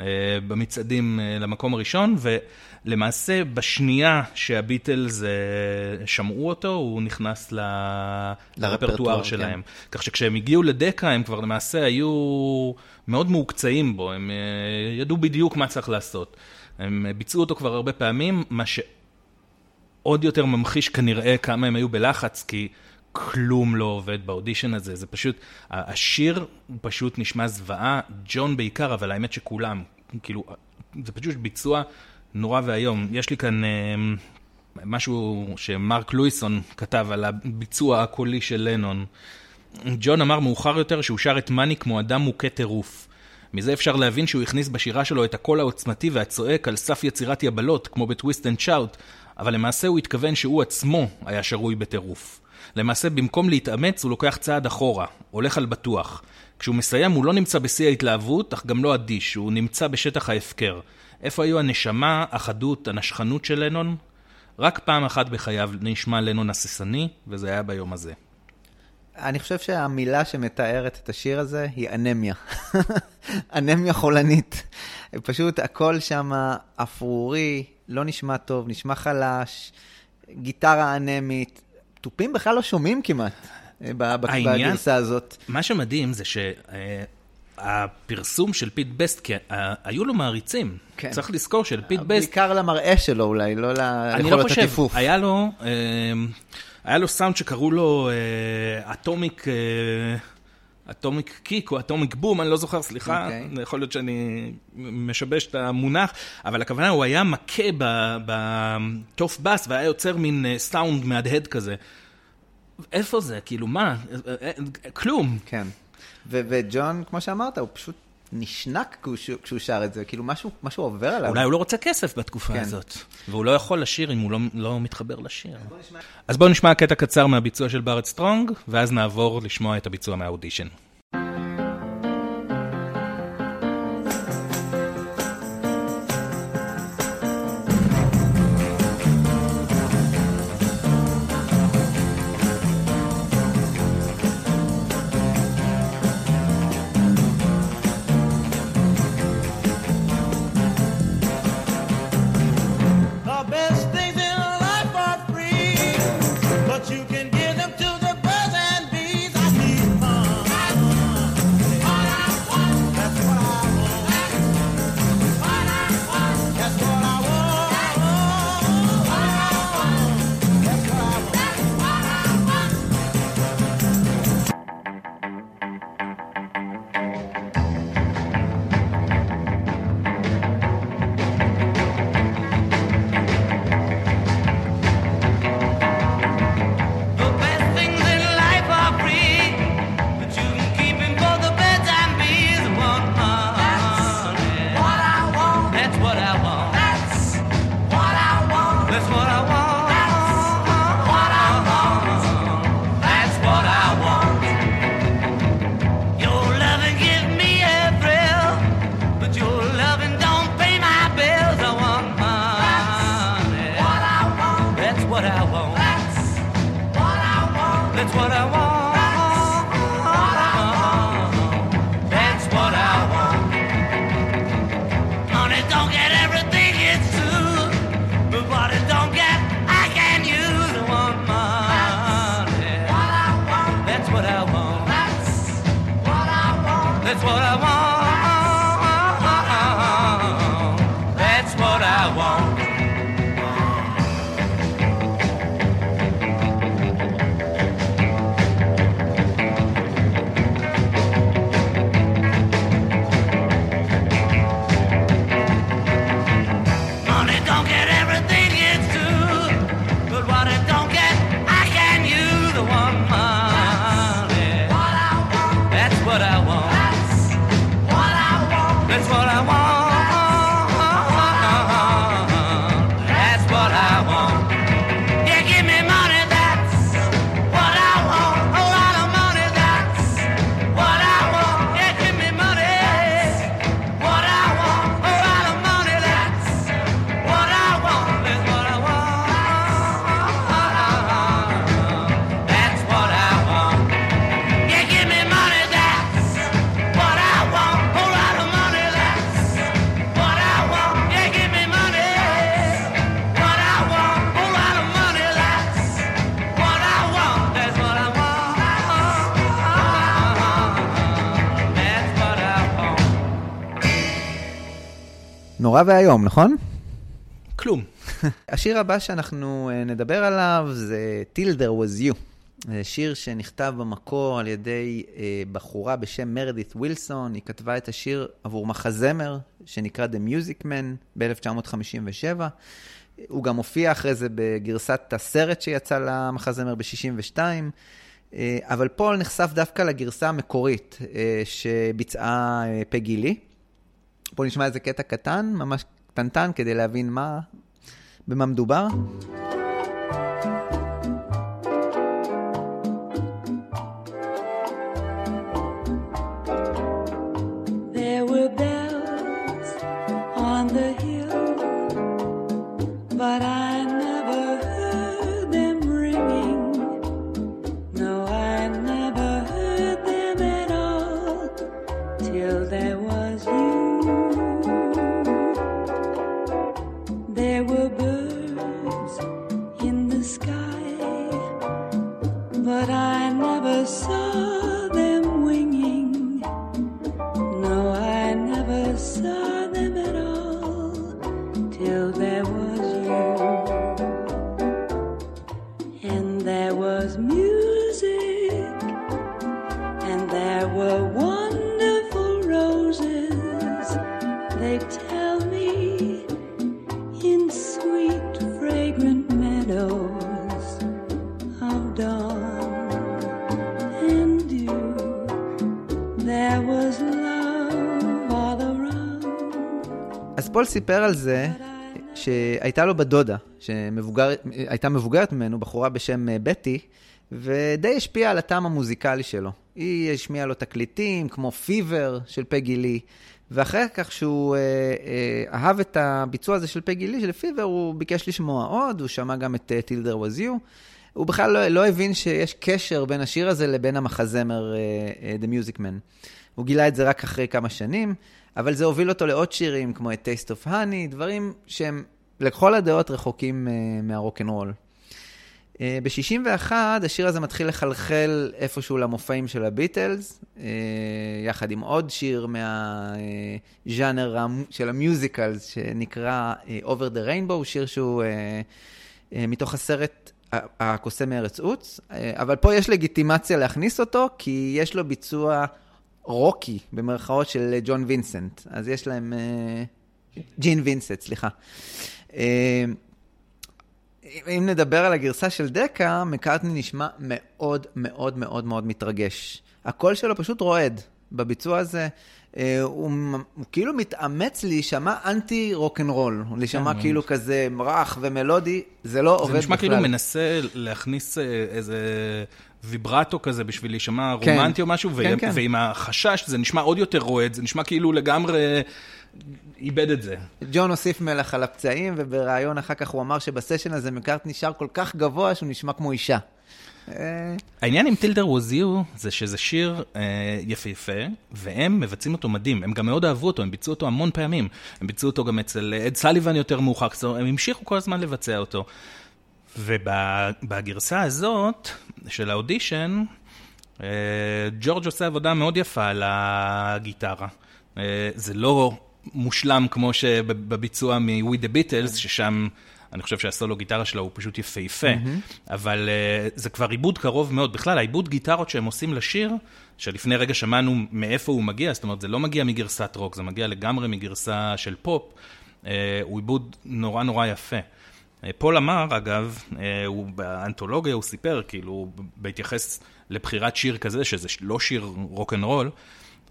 אה, במצעדים אה, למקום הראשון, ולמעשה בשנייה שהביטלס שמעו אותו, הוא נכנס ל-
לרפרטואר, כן.
שלהם. כך שכשהם הגיעו לדקה, הם כבר למעשה היו מאוד מהוקצעים בו, הם אה, ידעו בדיוק מה צריך לעשות. הם אה, ביצעו אותו כבר הרבה פעמים, מה שעוד יותר ממחיש כנראה כמה הם היו בלחץ, כי כלום לא עובד באודישן הזה. זה פשוט, השיר הוא פשוט נשמע זוועה, ג'ון בעיקר, אבל האמת שכולם, כאילו, זה פשוט ביצוע נורא ואיום. יש לי כאן... אה, משהו שמרק לואיסון כתב על הביצוע הקולי של לנון. ג'ון אמר מאוחר יותר שהוא שר את Money כמו אדם מוכה טירוף. מזה אפשר להבין שהוא הכניס בשירה שלו את הקול העוצמתי והצועק על סף יצירת יבלות, כמו ב Twist and Shout, אבל למעשה הוא התכוון שהוא עצמו היה שרוי בטירוף. למעשה, במקום להתאמץ, הוא לוקח צעד אחורה, הולך על בטוח. כשהוא מסיים, הוא לא נמצא בשיא ההתלהבות, אך גם לא אדיש, הוא נמצא בשטח ההפקר. איפה היו הנשמה, החדות, הנשכנות של לנון? רק פעם אחת בחייו נשמע לנון הססני, וזה היה ביום הזה.
אני חושב שהמילה שמתארת את השיר הזה היא אנמיה. אנמיה חולנית. פשוט הכל שם אפרורי, לא נשמע טוב, נשמע חלש, גיטרה אנמית. תופים בכלל לא שומעים כמעט אה, בגרסה הזאת.
מה שמדהים זה שהפרסום של פיט בסט, כי אה, היו לו מעריצים.
כן.
צריך לזכור שלפיט בסט,
בעיקר למראה שלו אולי, לא
אני לא חושב,
הטיפוף.
היה לו, אה, היה לו סאונד שקראו לו atomic, אטומיק קיק או אטומיק בום, אני לא זוכר, סליחה,
אוקיי.
יכול להיות שאני משבש את המונח, אבל הכוונה, הוא היה מכה ב- בתוף בס והיה יוצר מין אה, סאונד מהדהד כזה. איפה זה? כאילו, מה? אה, אה, כלום.
כן. וג'ון, כמו שאמרת, הוא פשוט נשנק כשהוא כשהוא שר את זה, כאילו משהו, משהו עובר עליו.
אולי הוא לא רוצה כסף בתקופה
כן.
הזאת, והוא לא יכול לשיר אם הוא לא, לא מתחבר לשיר. אז בואו נשמע קטע קצר מהביצוע של בארט סטרונג, ואז נעבור לשמוע את הביצוע מהאודישן.
נורא ואיום, נכון?
כלום.
השיר הבא שאנחנו אה, נדבר עליו זה Till There Was You. זה שיר שנכתב במקור על ידי אה, בחורה בשם מרדית ווילסון. היא כתבה את השיר עבור מחזמר שנקרא The Music Man ב-1957. הוא גם הופיע אחרי זה בגרסת הסרט שיצא למחזמר ב-62. אה, אבל פול נחשף דווקא לגרסה המקורית אה, שביצעה אה, פגי לי. בואו נשמע איזה קטע קטן, ממש קטנטן, כדי להבין מה, במה מדובר. פול סיפר על זה שהייתה לו בת דודה, שהייתה מבוגרת ממנו, בחורה בשם אה, בטי, ודי השפיעה על הטעם המוזיקלי שלו. היא השמיעה לו תקליטים, כמו פיבר של פגי לי, ואחר כך שהוא אה, אה, אהב את הביצוע הזה של פגי לי, של פיבר, הוא ביקש לשמוע עוד, הוא שמע גם את There Was You. הוא בכלל לא, לא הבין שיש קשר בין השיר הזה לבין המחזמר uh, uh, The Music Man. הוא גילה את זה רק אחרי כמה שנים, אבל זה הוביל אותו לעוד שירים, כמו את Taste of Honey, דברים שהם לכל הדעות רחוקים uh, מהרוקנרול. Uh, ב-61 השיר הזה מתחיל לחלחל איפשהו למופעים של הביטלס, uh, יחד עם עוד שיר מהז'אנר uh, של המיוזיקלס, שנקרא uh, Over the Rainbow, שיר שהוא uh, uh, מתוך הסרט הקוסם מארץ עוץ, uh, אבל פה יש לגיטימציה להכניס אותו, כי יש לו ביצוע רוקי, במרכאות של ג'ון וינסנט. אז יש להם... Uh, ג'ין וינסט, סליחה. Uh, אם נדבר על הגרסה של דקה, מקארטני נשמע מאוד מאוד מאוד מאוד מתרגש. הקול שלו פשוט רועד בביצוע הזה. אה, הוא, הוא כאילו מתאמץ להישמע אנטי רוקנרול, להישמע
כן,
כאילו כזה רך ומלודי, זה לא עובד בכלל.
זה נשמע כאילו מנסה להכניס אה, איזה ויברטו כזה בשביל להישמע
כן.
רומנטי או משהו,
כן,
ו-
כן.
ועם החשש זה נשמע עוד יותר רועד, זה נשמע כאילו לגמרי איבד את זה.
ג'ון הוסיף מלח על הפצעים, ובריאיון אחר כך הוא אמר שבסשן הזה מקארטני שר כל כך גבוה שהוא נשמע כמו אישה. אה,
העניין עם טילדר you זה שזה שיר אה, יפהפה, והם מבצעים אותו מדהים, הם גם מאוד אהבו אותו, הם ביצעו אותו המון פעמים. הם ביצעו אותו גם אצל אד סליבן יותר מאוחר, הם המשיכו כל הזמן לבצע אותו. ובגרסה הזאת של האודישן, אה, ג'ורג' עושה עבודה מאוד יפה על הגיטרה. אה, זה לא מושלם כמו שבביצוע מ-We the Beatles, ששם אני חושב שהסולו גיטרה שלו הוא פשוט יפהפה, אבל אה, זה כבר עיבוד קרוב מאוד. בכלל, העיבוד גיטרות שהם עושים לשיר, שלפני רגע שמענו מאיפה הוא מגיע, זאת אומרת, זה לא מגיע מגרסת רוק, זה מגיע לגמרי מגרסה של פופ, הוא עיבוד נורא נורא יפה. אה, פול אמר, אגב, אה, הוא באנתולוגיה, הוא סיפר, כאילו, בהתייחס לבחירת שיר כזה, שזה לא שיר רוקנרול,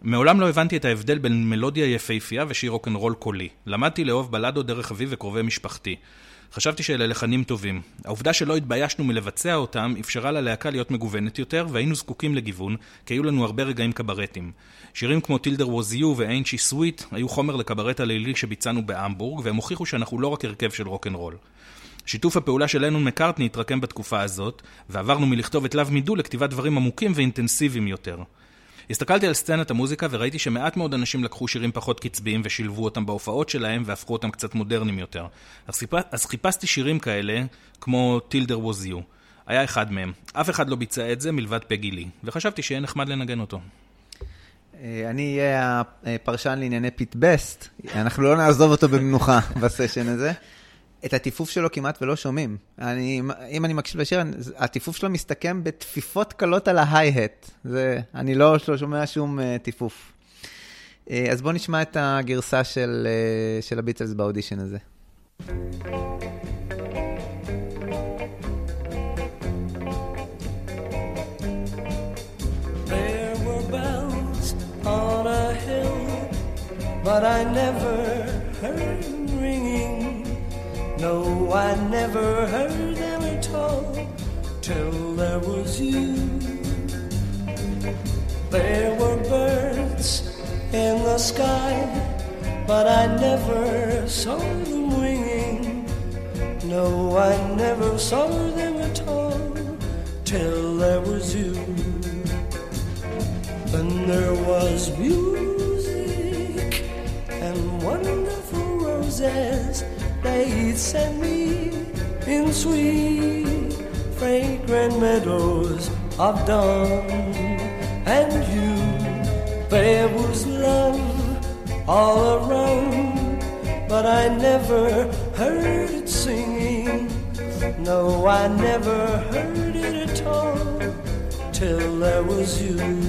מעולם לא הבנתי את ההבדל בין מלודיה יפהפייה ושיר רוקנרול קולי. למדתי לאהוב בלדות דרך אבי וקרובי משפחתי. חשבתי שאלה לחנים טובים. העובדה שלא התביישנו מלבצע אותם אפשרה ללהקה להיות מגוונת יותר, והיינו זקוקים לגיוון, כי היו לנו הרבה רגעים קברטיים. שירים כמו טילדר you ו-Ain't she sweet היו חומר לקברט הלילי שביצענו בהמבורג, והם הוכיחו שאנחנו לא רק הרכב של רוקנרול. שיתוף הפעולה של לנון מקארטני התרקם בתקופה הזאת, ועברנו מלכתוב את Love Me Do לכתיבת דברים עמוקים ואינטנסיביים יותר. הסתכלתי על סצנת המוזיקה וראיתי שמעט מאוד אנשים לקחו שירים פחות קצביים ושילבו אותם בהופעות שלהם והפכו אותם קצת מודרניים יותר. אז, חיפ... אז חיפשתי שירים כאלה, כמו Till There Was You. היה אחד מהם. אף אחד לא ביצע את זה מלבד פגי לי, וחשבתי שיהיה נחמד לנגן אותו.
אה, אני אהיה הפרשן לענייני פיט בסט, אנחנו לא נעזוב אותו במנוחה בסשן הזה. את הטיפוף שלו כמעט ולא שומעים. אני, אם אני מקשיב לשיר, הטיפוף שלו מסתכם בתפיפות קלות על ה hi-hat. אני לא, לא שומע שום אה, טיפוף. אה, אז בואו נשמע את הגרסה של, אה, של הביטלס באודישן הזה.
but I never. No, I never heard them at all till there was you. There were birds in the sky, but I never saw them winging. No, I never saw them at all till there was you. Then there was music and wonderful roses they sent me in sweet, fragrant meadows of dawn. And you, there was love all around, but I never heard it singing. No, I never heard it at all till there was you.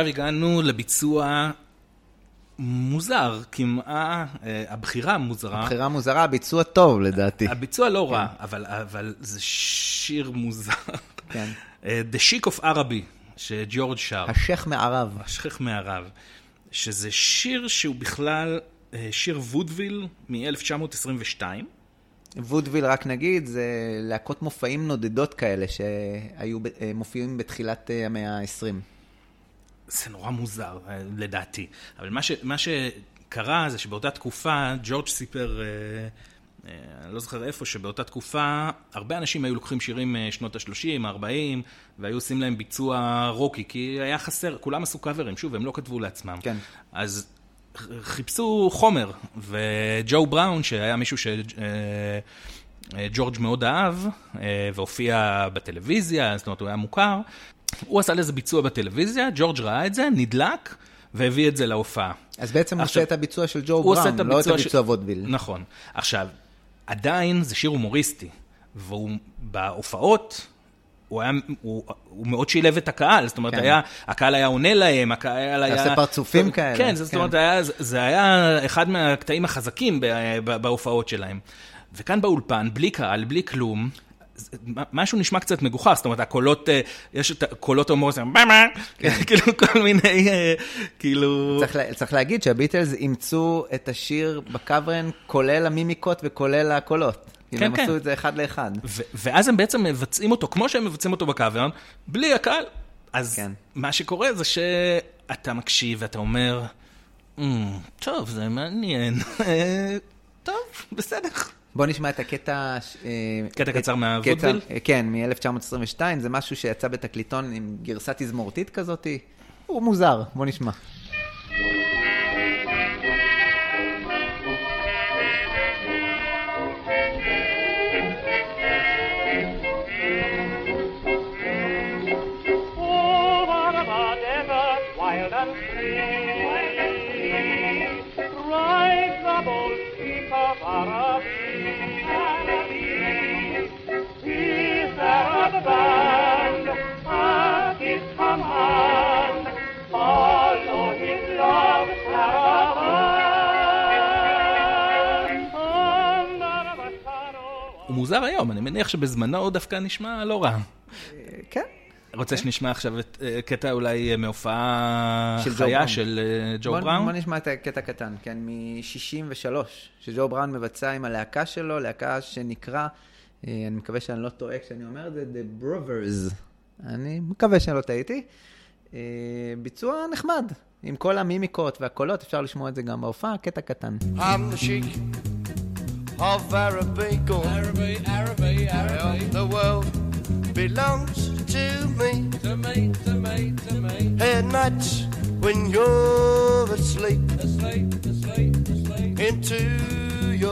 עכשיו הגענו לביצוע מוזר, כמעט, אה, הבחירה מוזרה.
הבחירה מוזרה, הביצוע טוב לדעתי.
הביצוע לא רע, כן. אבל, אבל זה שיר מוזר. כן. אה, The Chic of Arabi, שג'ורג' שר.
השייח מערב.
השייח מערב. שזה שיר שהוא בכלל אה, שיר וודוויל מ-1922.
וודוויל, רק נגיד, זה להקות מופעים נודדות כאלה שהיו מופיעים בתחילת המאה ה-20.
זה נורא מוזר, אה, לדעתי. אבל מה, ש, מה שקרה זה שבאותה תקופה, ג'ורג' סיפר, אה, אה, אני לא זוכר איפה, שבאותה תקופה, הרבה אנשים היו לוקחים שירים משנות ה-30, ה-40, והיו עושים להם ביצוע רוקי, כי היה חסר, כולם עשו קאברים, שוב, הם לא כתבו לעצמם.
כן.
אז חיפשו חומר, וג'ו בראון, שהיה מישהו ש... ג'ורג' מאוד אהב, והופיע בטלוויזיה, זאת אומרת, הוא היה מוכר, הוא עשה לזה ביצוע בטלוויזיה, ג'ורג' ראה את זה, נדלק, והביא את זה להופעה.
אז בעצם הוא עושה את הביצוע של ג'ו בראון, לא את הביצוע וודוויל.
נכון. עכשיו, עדיין זה שיר הומוריסטי, והוא בהופעות... הוא, היה, הוא, הוא מאוד שילב את הקהל, זאת אומרת, כן. היה, הקהל היה עונה להם, הקהל היה...
עושה פרצופים זאת, כאלה.
כן, כן, זאת אומרת, היה, זה היה אחד מהקטעים החזקים בהופעות שלהם. וכאן באולפן, בלי קהל, בלי כלום, משהו נשמע קצת מגוחך, זאת אומרת, הקולות, אה, יש את הקולות הומור, כן. כאילו כל מיני, אה, כאילו...
צריך להגיד שהביטלס אימצו את השיר בקוורן, כולל המימיקות וכולל הקולות. כאילו,
כן,
הם
כן.
עשו את זה אחד לאחד.
ואז הם בעצם מבצעים אותו כמו שהם מבצעים אותו בקאברן, בלי הקהל. אז
כן.
מה שקורה זה שאתה מקשיב ואתה אומר, "אמ, טוב, זה מעניין. טוב, בסדר.
בוא נשמע את הקטע... אה,
קטע
את-
קצר מהוודוויל?
אה, כן, מ-1922, זה משהו שיצא בתקליטון עם גרסה תזמורתית כזאת. הוא מוזר, בוא נשמע.
Wild and free, rides the bold
הוא מוזר היום, אני מניח שבזמנו הוא דווקא נשמע לא רע.
כן.
רוצה שנשמע עכשיו את אה, קטע אולי מהופעה
של ג'ו
חיה. של אה, ג'ו בראון?
בוא נשמע את הקטע קטן, כן, מ-63, שג'ו בראון מבצע עם הלהקה שלו, להקה שנקרא, אה, אני מקווה שאני לא טועה כשאני אומר את זה, The Brothers. אני מקווה שאני לא טעיתי. אה, ביצוע נחמד, עם כל המימיקות והקולות, אפשר לשמוע את זה גם בהופעה, קטע קטן.
I'm the sheik of on.
Araby, Araby, Araby.
The world belongs to me.
To me, to me, to me.
At nights when you're asleep,
Asleep, asleep, asleep.
into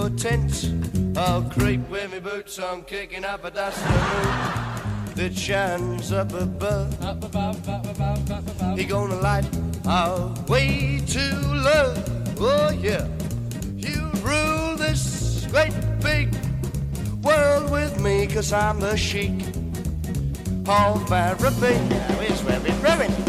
your tent, I'll creep with my boots on, kicking up a dust moon that shines up above.
Up above, up above, up above.
You're gonna light our way to love. Oh yeah, you rule this great big world with me, cause I'm the chic of Araby. Now it's very rowing.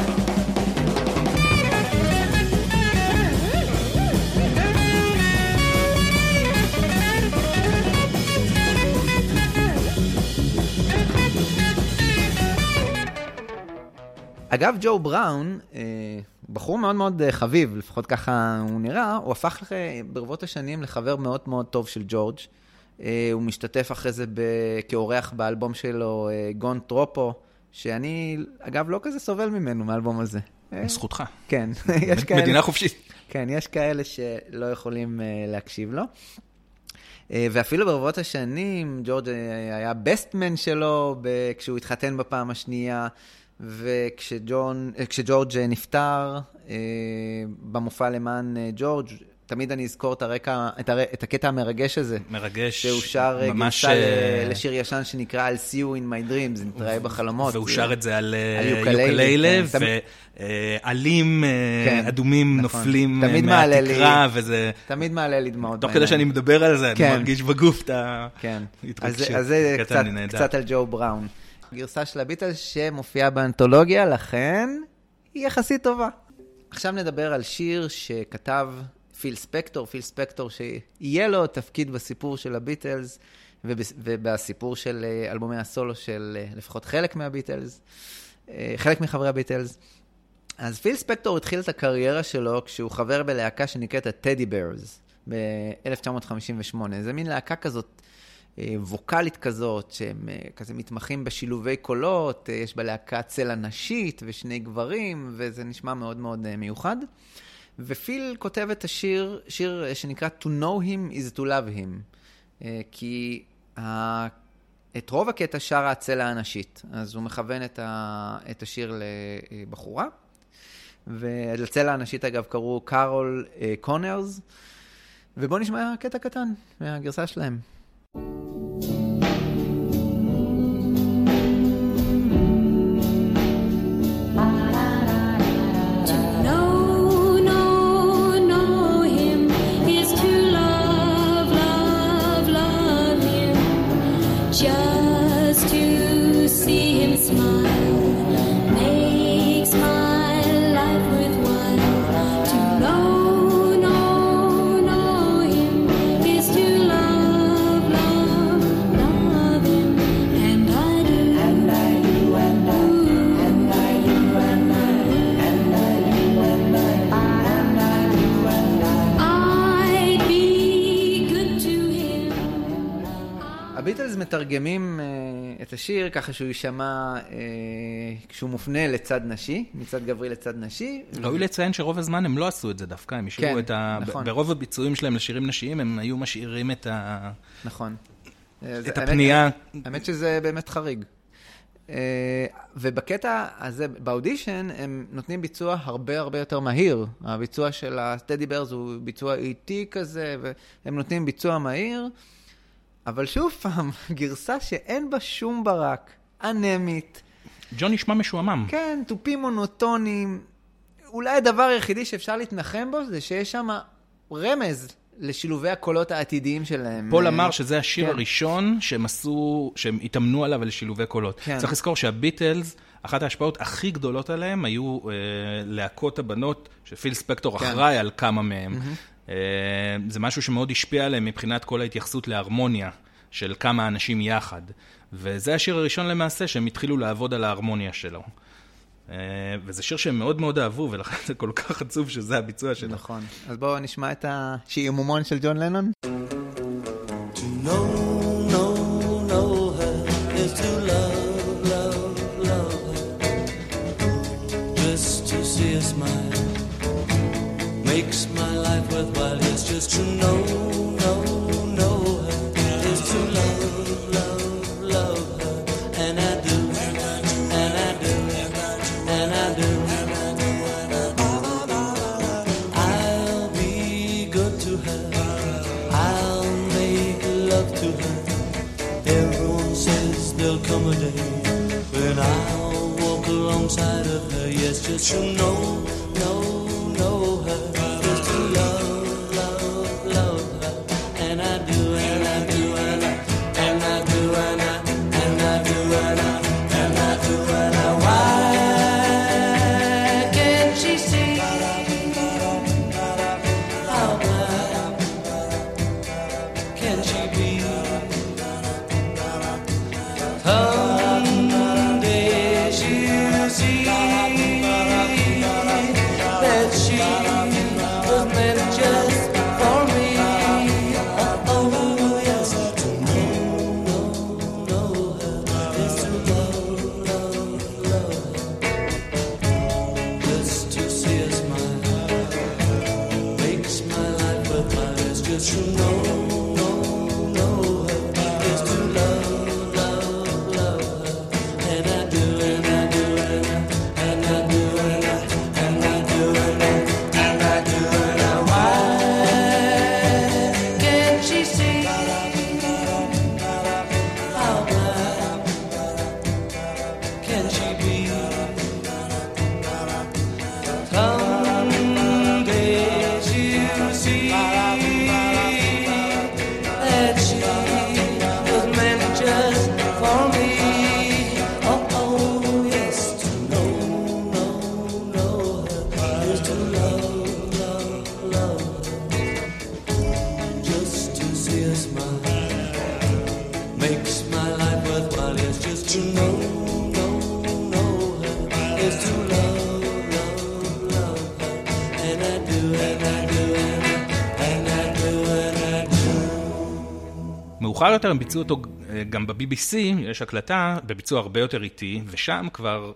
אגב, ג'ו בראון, אה, בחור מאוד מאוד אה, חביב, לפחות ככה הוא נראה, הוא הפך אה, ברבות השנים לחבר מאוד מאוד טוב של ג'ורג'. הוא משתתף אחרי זה ב- כאורח באלבום שלו, גון טרופו, שאני, אגב, לא כזה סובל ממנו, מהאלבום הזה.
זכותך.
כן, יש כאלה.
מדינה חופשית.
כן, יש כאלה שלא יכולים להקשיב לו. ואפילו ברבות השנים, ג'ורג' היה בסטמן שלו כשהוא התחתן בפעם השנייה, וכשג'ורג' אה, נפטר, uh, במופע למען ג'ורג', תמיד אני אזכור את, הרקע, את, הר... את הקטע המרגש הזה.
מרגש.
שהוא שר אה,
ממש,
גרסה
אה,
ל- לשיר ישן שנקרא I'll see you in my dreams, נתראה בחלומות.
והוא
זה-
שר את זה על אה,
על
יוקללה,
כן,
ועלים אה,
כן,
אדומים
נכון.
נופלים אה,
תמיד מעלה לי-
מהתקרה, וזה...
תמיד מעלה לי דמעות
תוך כדי. שאני מדבר על זה, אני
כן.
מרגיש בגוף את ה...
כן, אז. זה- אז זה קצת. קצת על ג'ו בראון. גרסה של הביטלס שמופיעה באנתולוגיה, לכן היא יחסית טובה. עכשיו נדבר על שיר שכתב פיל ספקטור, פיל ספקטור שיהיה לו תפקיד בסיפור של הביטלס ובס- ובסיפור של אה, אלבומי הסולו של אה, לפחות חלק מהביטלס, אה, חלק מחברי הביטלס. אז פיל ספקטור התחיל את הקריירה שלו כשהוא חבר בלהקה שנקראת הטדי ברס ב-1958. זה מין להקה כזאת ווקאלית כזאת, שהם אה, כזה מתמחים בשילובי קולות, אה, יש בלהקה צלע נשית ושני גברים, וזה נשמע מאוד מאוד אה, מיוחד. ופיל כותב את השיר, שיר אה, שנקרא To Know Him is to Love Him, אה, כי. את רוב הקטע שרה הצלע הנשית, אז הוא מכוון את, ה... את השיר לבחורה, ולצלע הנשית אגב קראו קארול אה, קונרס, ובואו נשמע קטע קטן מהגרסה שלהם. מתרגמים אה, את השיר ככה שהוא יישמע אה, כשהוא מופנה לצד נשי, מצד גברי לצד נשי.
ראוי לציין שרוב הזמן הם לא עשו את זה דווקא, הם השאירו
כן,
את ה...
נכון.
ברוב הביצועים שלהם לשירים נשיים, הם היו משאירים את ה...
נכון. אה,
את הפנייה.
האמת שזה באמת חריג. אה, ובקטע הזה, באודישן, הם נותנים ביצוע הרבה הרבה יותר מהיר. הביצוע של הסטדי ברז הוא ביצוע איטי כזה, והם נותנים ביצוע מהיר, אבל שוב פעם, גרסה שאין בה שום ברק, אנמית,
ג'ון נשמע משועמם.
כן, תופים מונוטונים. אולי הדבר היחידי שאפשר להתנחם בו זה שיש שם רמז לשילובי הקולות העתידיים שלהם.
פול אמר שזה השיר
כן.
הראשון שהם עשו, שהם התאמנו עליו על שילובי קולות.
כן.
צריך לזכור שהביטלס, אחת ההשפעות הכי גדולות עליהם היו אה, להקות הבנות, שפיל ספקטור
כן.
אחראי על כמה מהם. אה, זה משהו שמאוד השפיע עליהם מבחינת כל ההתייחסות להרמוניה של כמה אנשים יחד. וזה השיר הראשון למעשה שהם התחילו לעבוד על ההרמוניה שלו. אה, וזה שיר שהם מאוד מאוד אהבו, ולכן זה כל כך עצוב שזה הביצוע שלו.
נכון. אז בואו נשמע את השעמומון של ג'ון לנון.
No, no, Everyone says there'll come a day when I'll walk alongside of her. Yes, just know, know
יותר הם ביצעו אותו אה, גם ב-BBC, יש הקלטה, בביצוע הרבה יותר איטי, ושם כבר,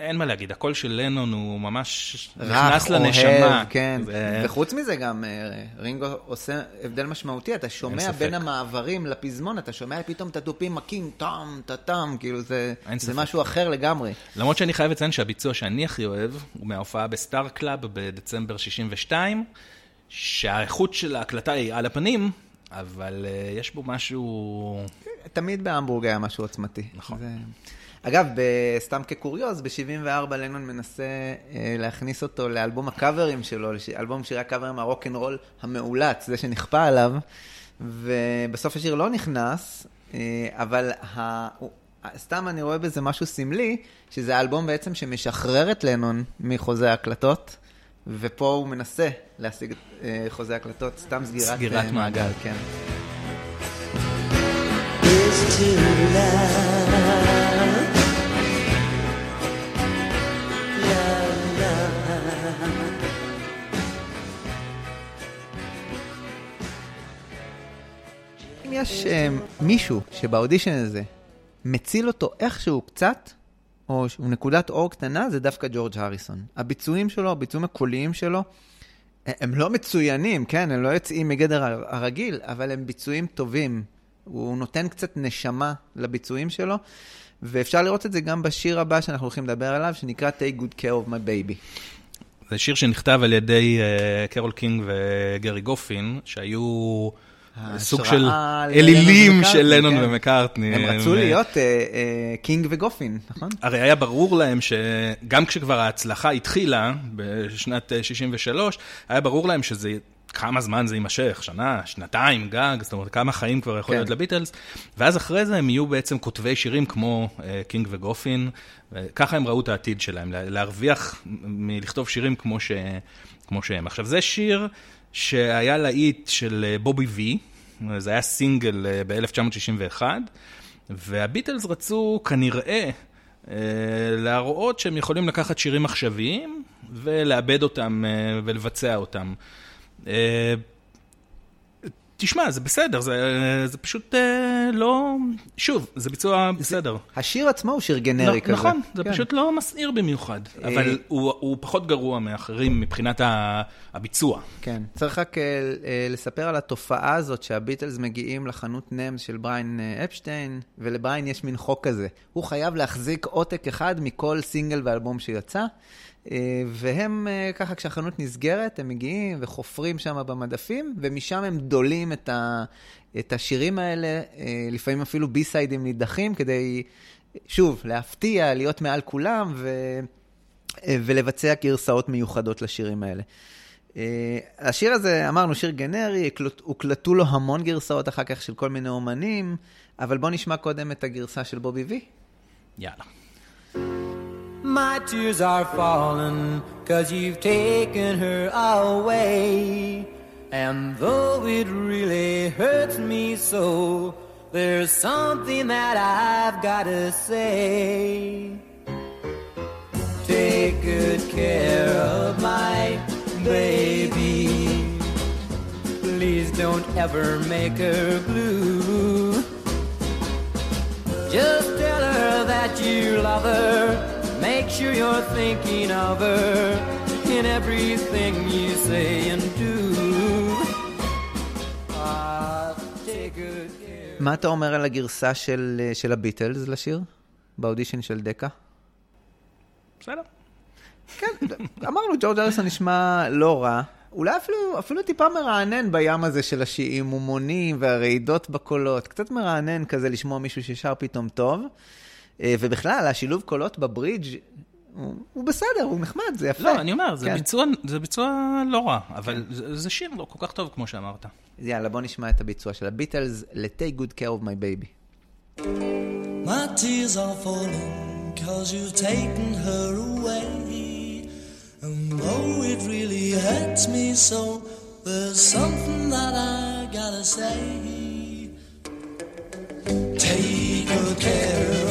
אין מה להגיד, הקול של לנון הוא ממש נכנס
רך,
לנשמה.
אוהב, כן.
זה-
וחוץ מזה גם, אה, רינגו עושה הבדל משמעותי, אתה שומע. בין המעברים לפזמון, אתה שומע פתאום את התופים מכים טם, טם, כאילו זה זה. משהו אחר לגמרי.
למרות שאני חייב לציין שהביצוע שאני הכי אוהב, הוא מההופעה בסטאר קלאב בדצמבר 62, שהאיכות של ההקלטה היא על הפנים, אבל אה, יש בו משהו...
תמיד בהמבורג היה משהו עוצמתי.
נכון.
זה... אגב, סתם כקוריוז, ב-74 לנון מנסה אה, להכניס אותו לאלבום הקאברים שלו, אלבום שירי הקאברים הרוקנרול המאולץ, זה שנכפה עליו, ובסוף השיר לא נכנס, אה, אבל ה... סתם אני רואה בזה משהו סמלי, שזה האלבום בעצם שמשחרר את לנון מחוזה ההקלטות, ופה הוא מנסה להשיג אה, חוזה ההקלטות, סתם סגירת,
סגירת
אה,
מעגל.
כן. אם יש אה, מישהו שבאודישן הזה מציל אותו איכשהו קצת, או נקודת אור קטנה, זה דווקא ג'ורג' הריסון. הביצועים שלו, הביצועים הקוליים שלו, אה, הם לא מצוינים, כן? הם לא יוצאים מגדר הר- הרגיל, אבל הם ביצועים טובים. הוא נותן קצת נשמה לביצועים שלו, ואפשר לראות את זה גם בשיר הבא שאנחנו הולכים לדבר עליו, שנקרא Take Good Care of My Baby.
זה שיר שנכתב על ידי אה, קרול קינג וגרי גופין, שהיו סוג של אלילים של לנון
כן.
ומקארטני.
הם רצו להיות אה, אה, קינג וגופין, נכון?
הרי היה ברור להם שגם כשכבר ההצלחה התחילה, בשנת אה, 63, היה ברור להם שזה, כמה זמן זה יימשך, שנה, שנתיים, גג, זאת אומרת, כמה חיים כבר יכול
כן.
להיות לביטלס, ואז אחרי זה הם יהיו בעצם כותבי שירים כמו אה, קינג וגופין, וככה הם ראו את העתיד שלהם, לה- להרוויח מלכתוב שירים כמו, ש... כמו שהם. עכשיו, זה שיר שהיה להיט של אה, בובי וי, זה היה סינגל אה, ב-1961, והביטלס רצו כנראה אה, להראות שהם יכולים לקחת שירים עכשוויים ולעבד אותם ולבצע אותם. אה, תשמע, זה בסדר, זה, זה פשוט אה, לא... שוב, זה ביצוע בסדר.
השיר עצמו הוא שיר גנרי
נ-
כזה.
נכון, זה
כן.
פשוט לא מסעיר במיוחד, אבל הוא, הוא פחות גרוע מאחרים מבחינת ה- הביצוע.
כן. צריך רק אה, אה, לספר על התופעה הזאת שהביטלס מגיעים לחנות נמס של בריין אה, אפשטיין, ולבריין יש מין חוק כזה. הוא חייב להחזיק עותק אחד מכל סינגל ואלבום שיצא, אה, והם אה, ככה, כשהחנות נסגרת, הם מגיעים וחופרים שם במדפים, ומשם הם דולים את, ה, את השירים האלה, אה, לפעמים אפילו בי-סיידים נידחים, כדי, שוב, להפתיע, להיות מעל כולם, ו... אה, ולבצע גרסאות מיוחדות לשירים האלה. אה, השיר הזה, אמרנו, שיר גנרי, הוקלטו לו המון גרסאות אחר כך של כל מיני אומנים, אבל בואו נשמע קודם את הגרסה של בובי וי.
יאללה.
My tears are falling cause you've taken her away. And though it really hurts me so, there's something that I've gotta say. Take good care of my baby. Please don't ever make her blue. Just tell her that you love her. Make sure you're thinking of her in everything you say and do.
מה אתה אומר על הגרסה של, של הביטלס לשיר? באודישן של דקה?
בסדר.
כן, אמרנו, ג'ורג' אריסון נשמע לא רע. אולי אפילו, אפילו טיפה מרענן בים הזה של השעמומונים והרעידות בקולות. קצת מרענן כזה לשמוע מישהו ששר פתאום טוב. אה, ובכלל, השילוב קולות בברידג' הוא, הוא בסדר, הוא נחמד, זה יפה.
לא, אני אומר, זה
כן.
ביצוע- זה ביצוע לא רע, אבל זה זה שיר לא כל כך טוב כמו שאמרת.
יאללה, בוא נשמע את הביצוע של הביטלס ל-Take Good Care of My Baby.
My tears are falling cause you've taken her away. And though it really hurts me so, there's something that I gotta say. Take good care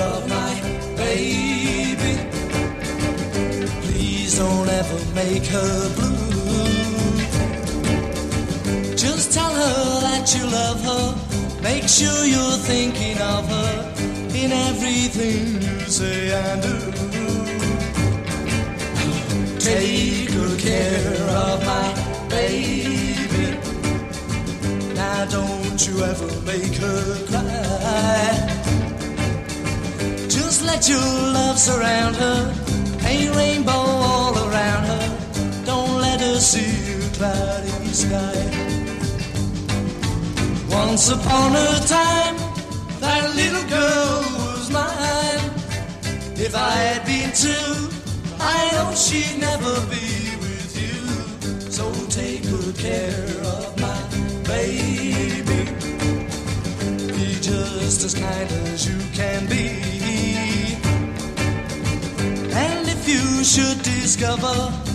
Don't ever make her blue. Just tell her that you love her. Make sure you're thinking of her in everything you say and do. Take good care of my baby. Now don't you ever make her cry. Just let your love surround her. Paint rainbow. Don't see a cloudy sky. Once upon a time, that little girl was mine. If I had been two, I know she'd never be with you. So take good care of my baby. Be just as kind as you can be. And if you should discover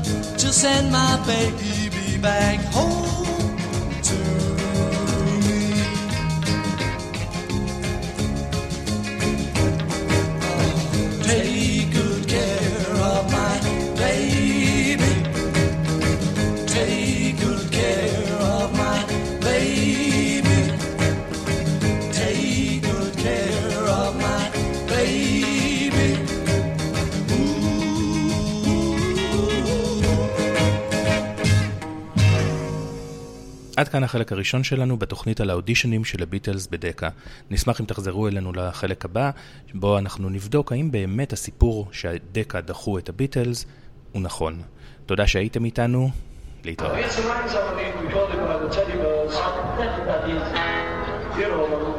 send my baby back home
עד כאן החלק הראשון שלנו בתוכנית על האודישנים של הביטלס בדקה. נשמח אם תחזרו אלינו לחלק הבא, בו אנחנו נבדוק האם באמת הסיפור שהדקה דחו את הביטלס הוא נכון. תודה שהייתם איתנו, להתראות.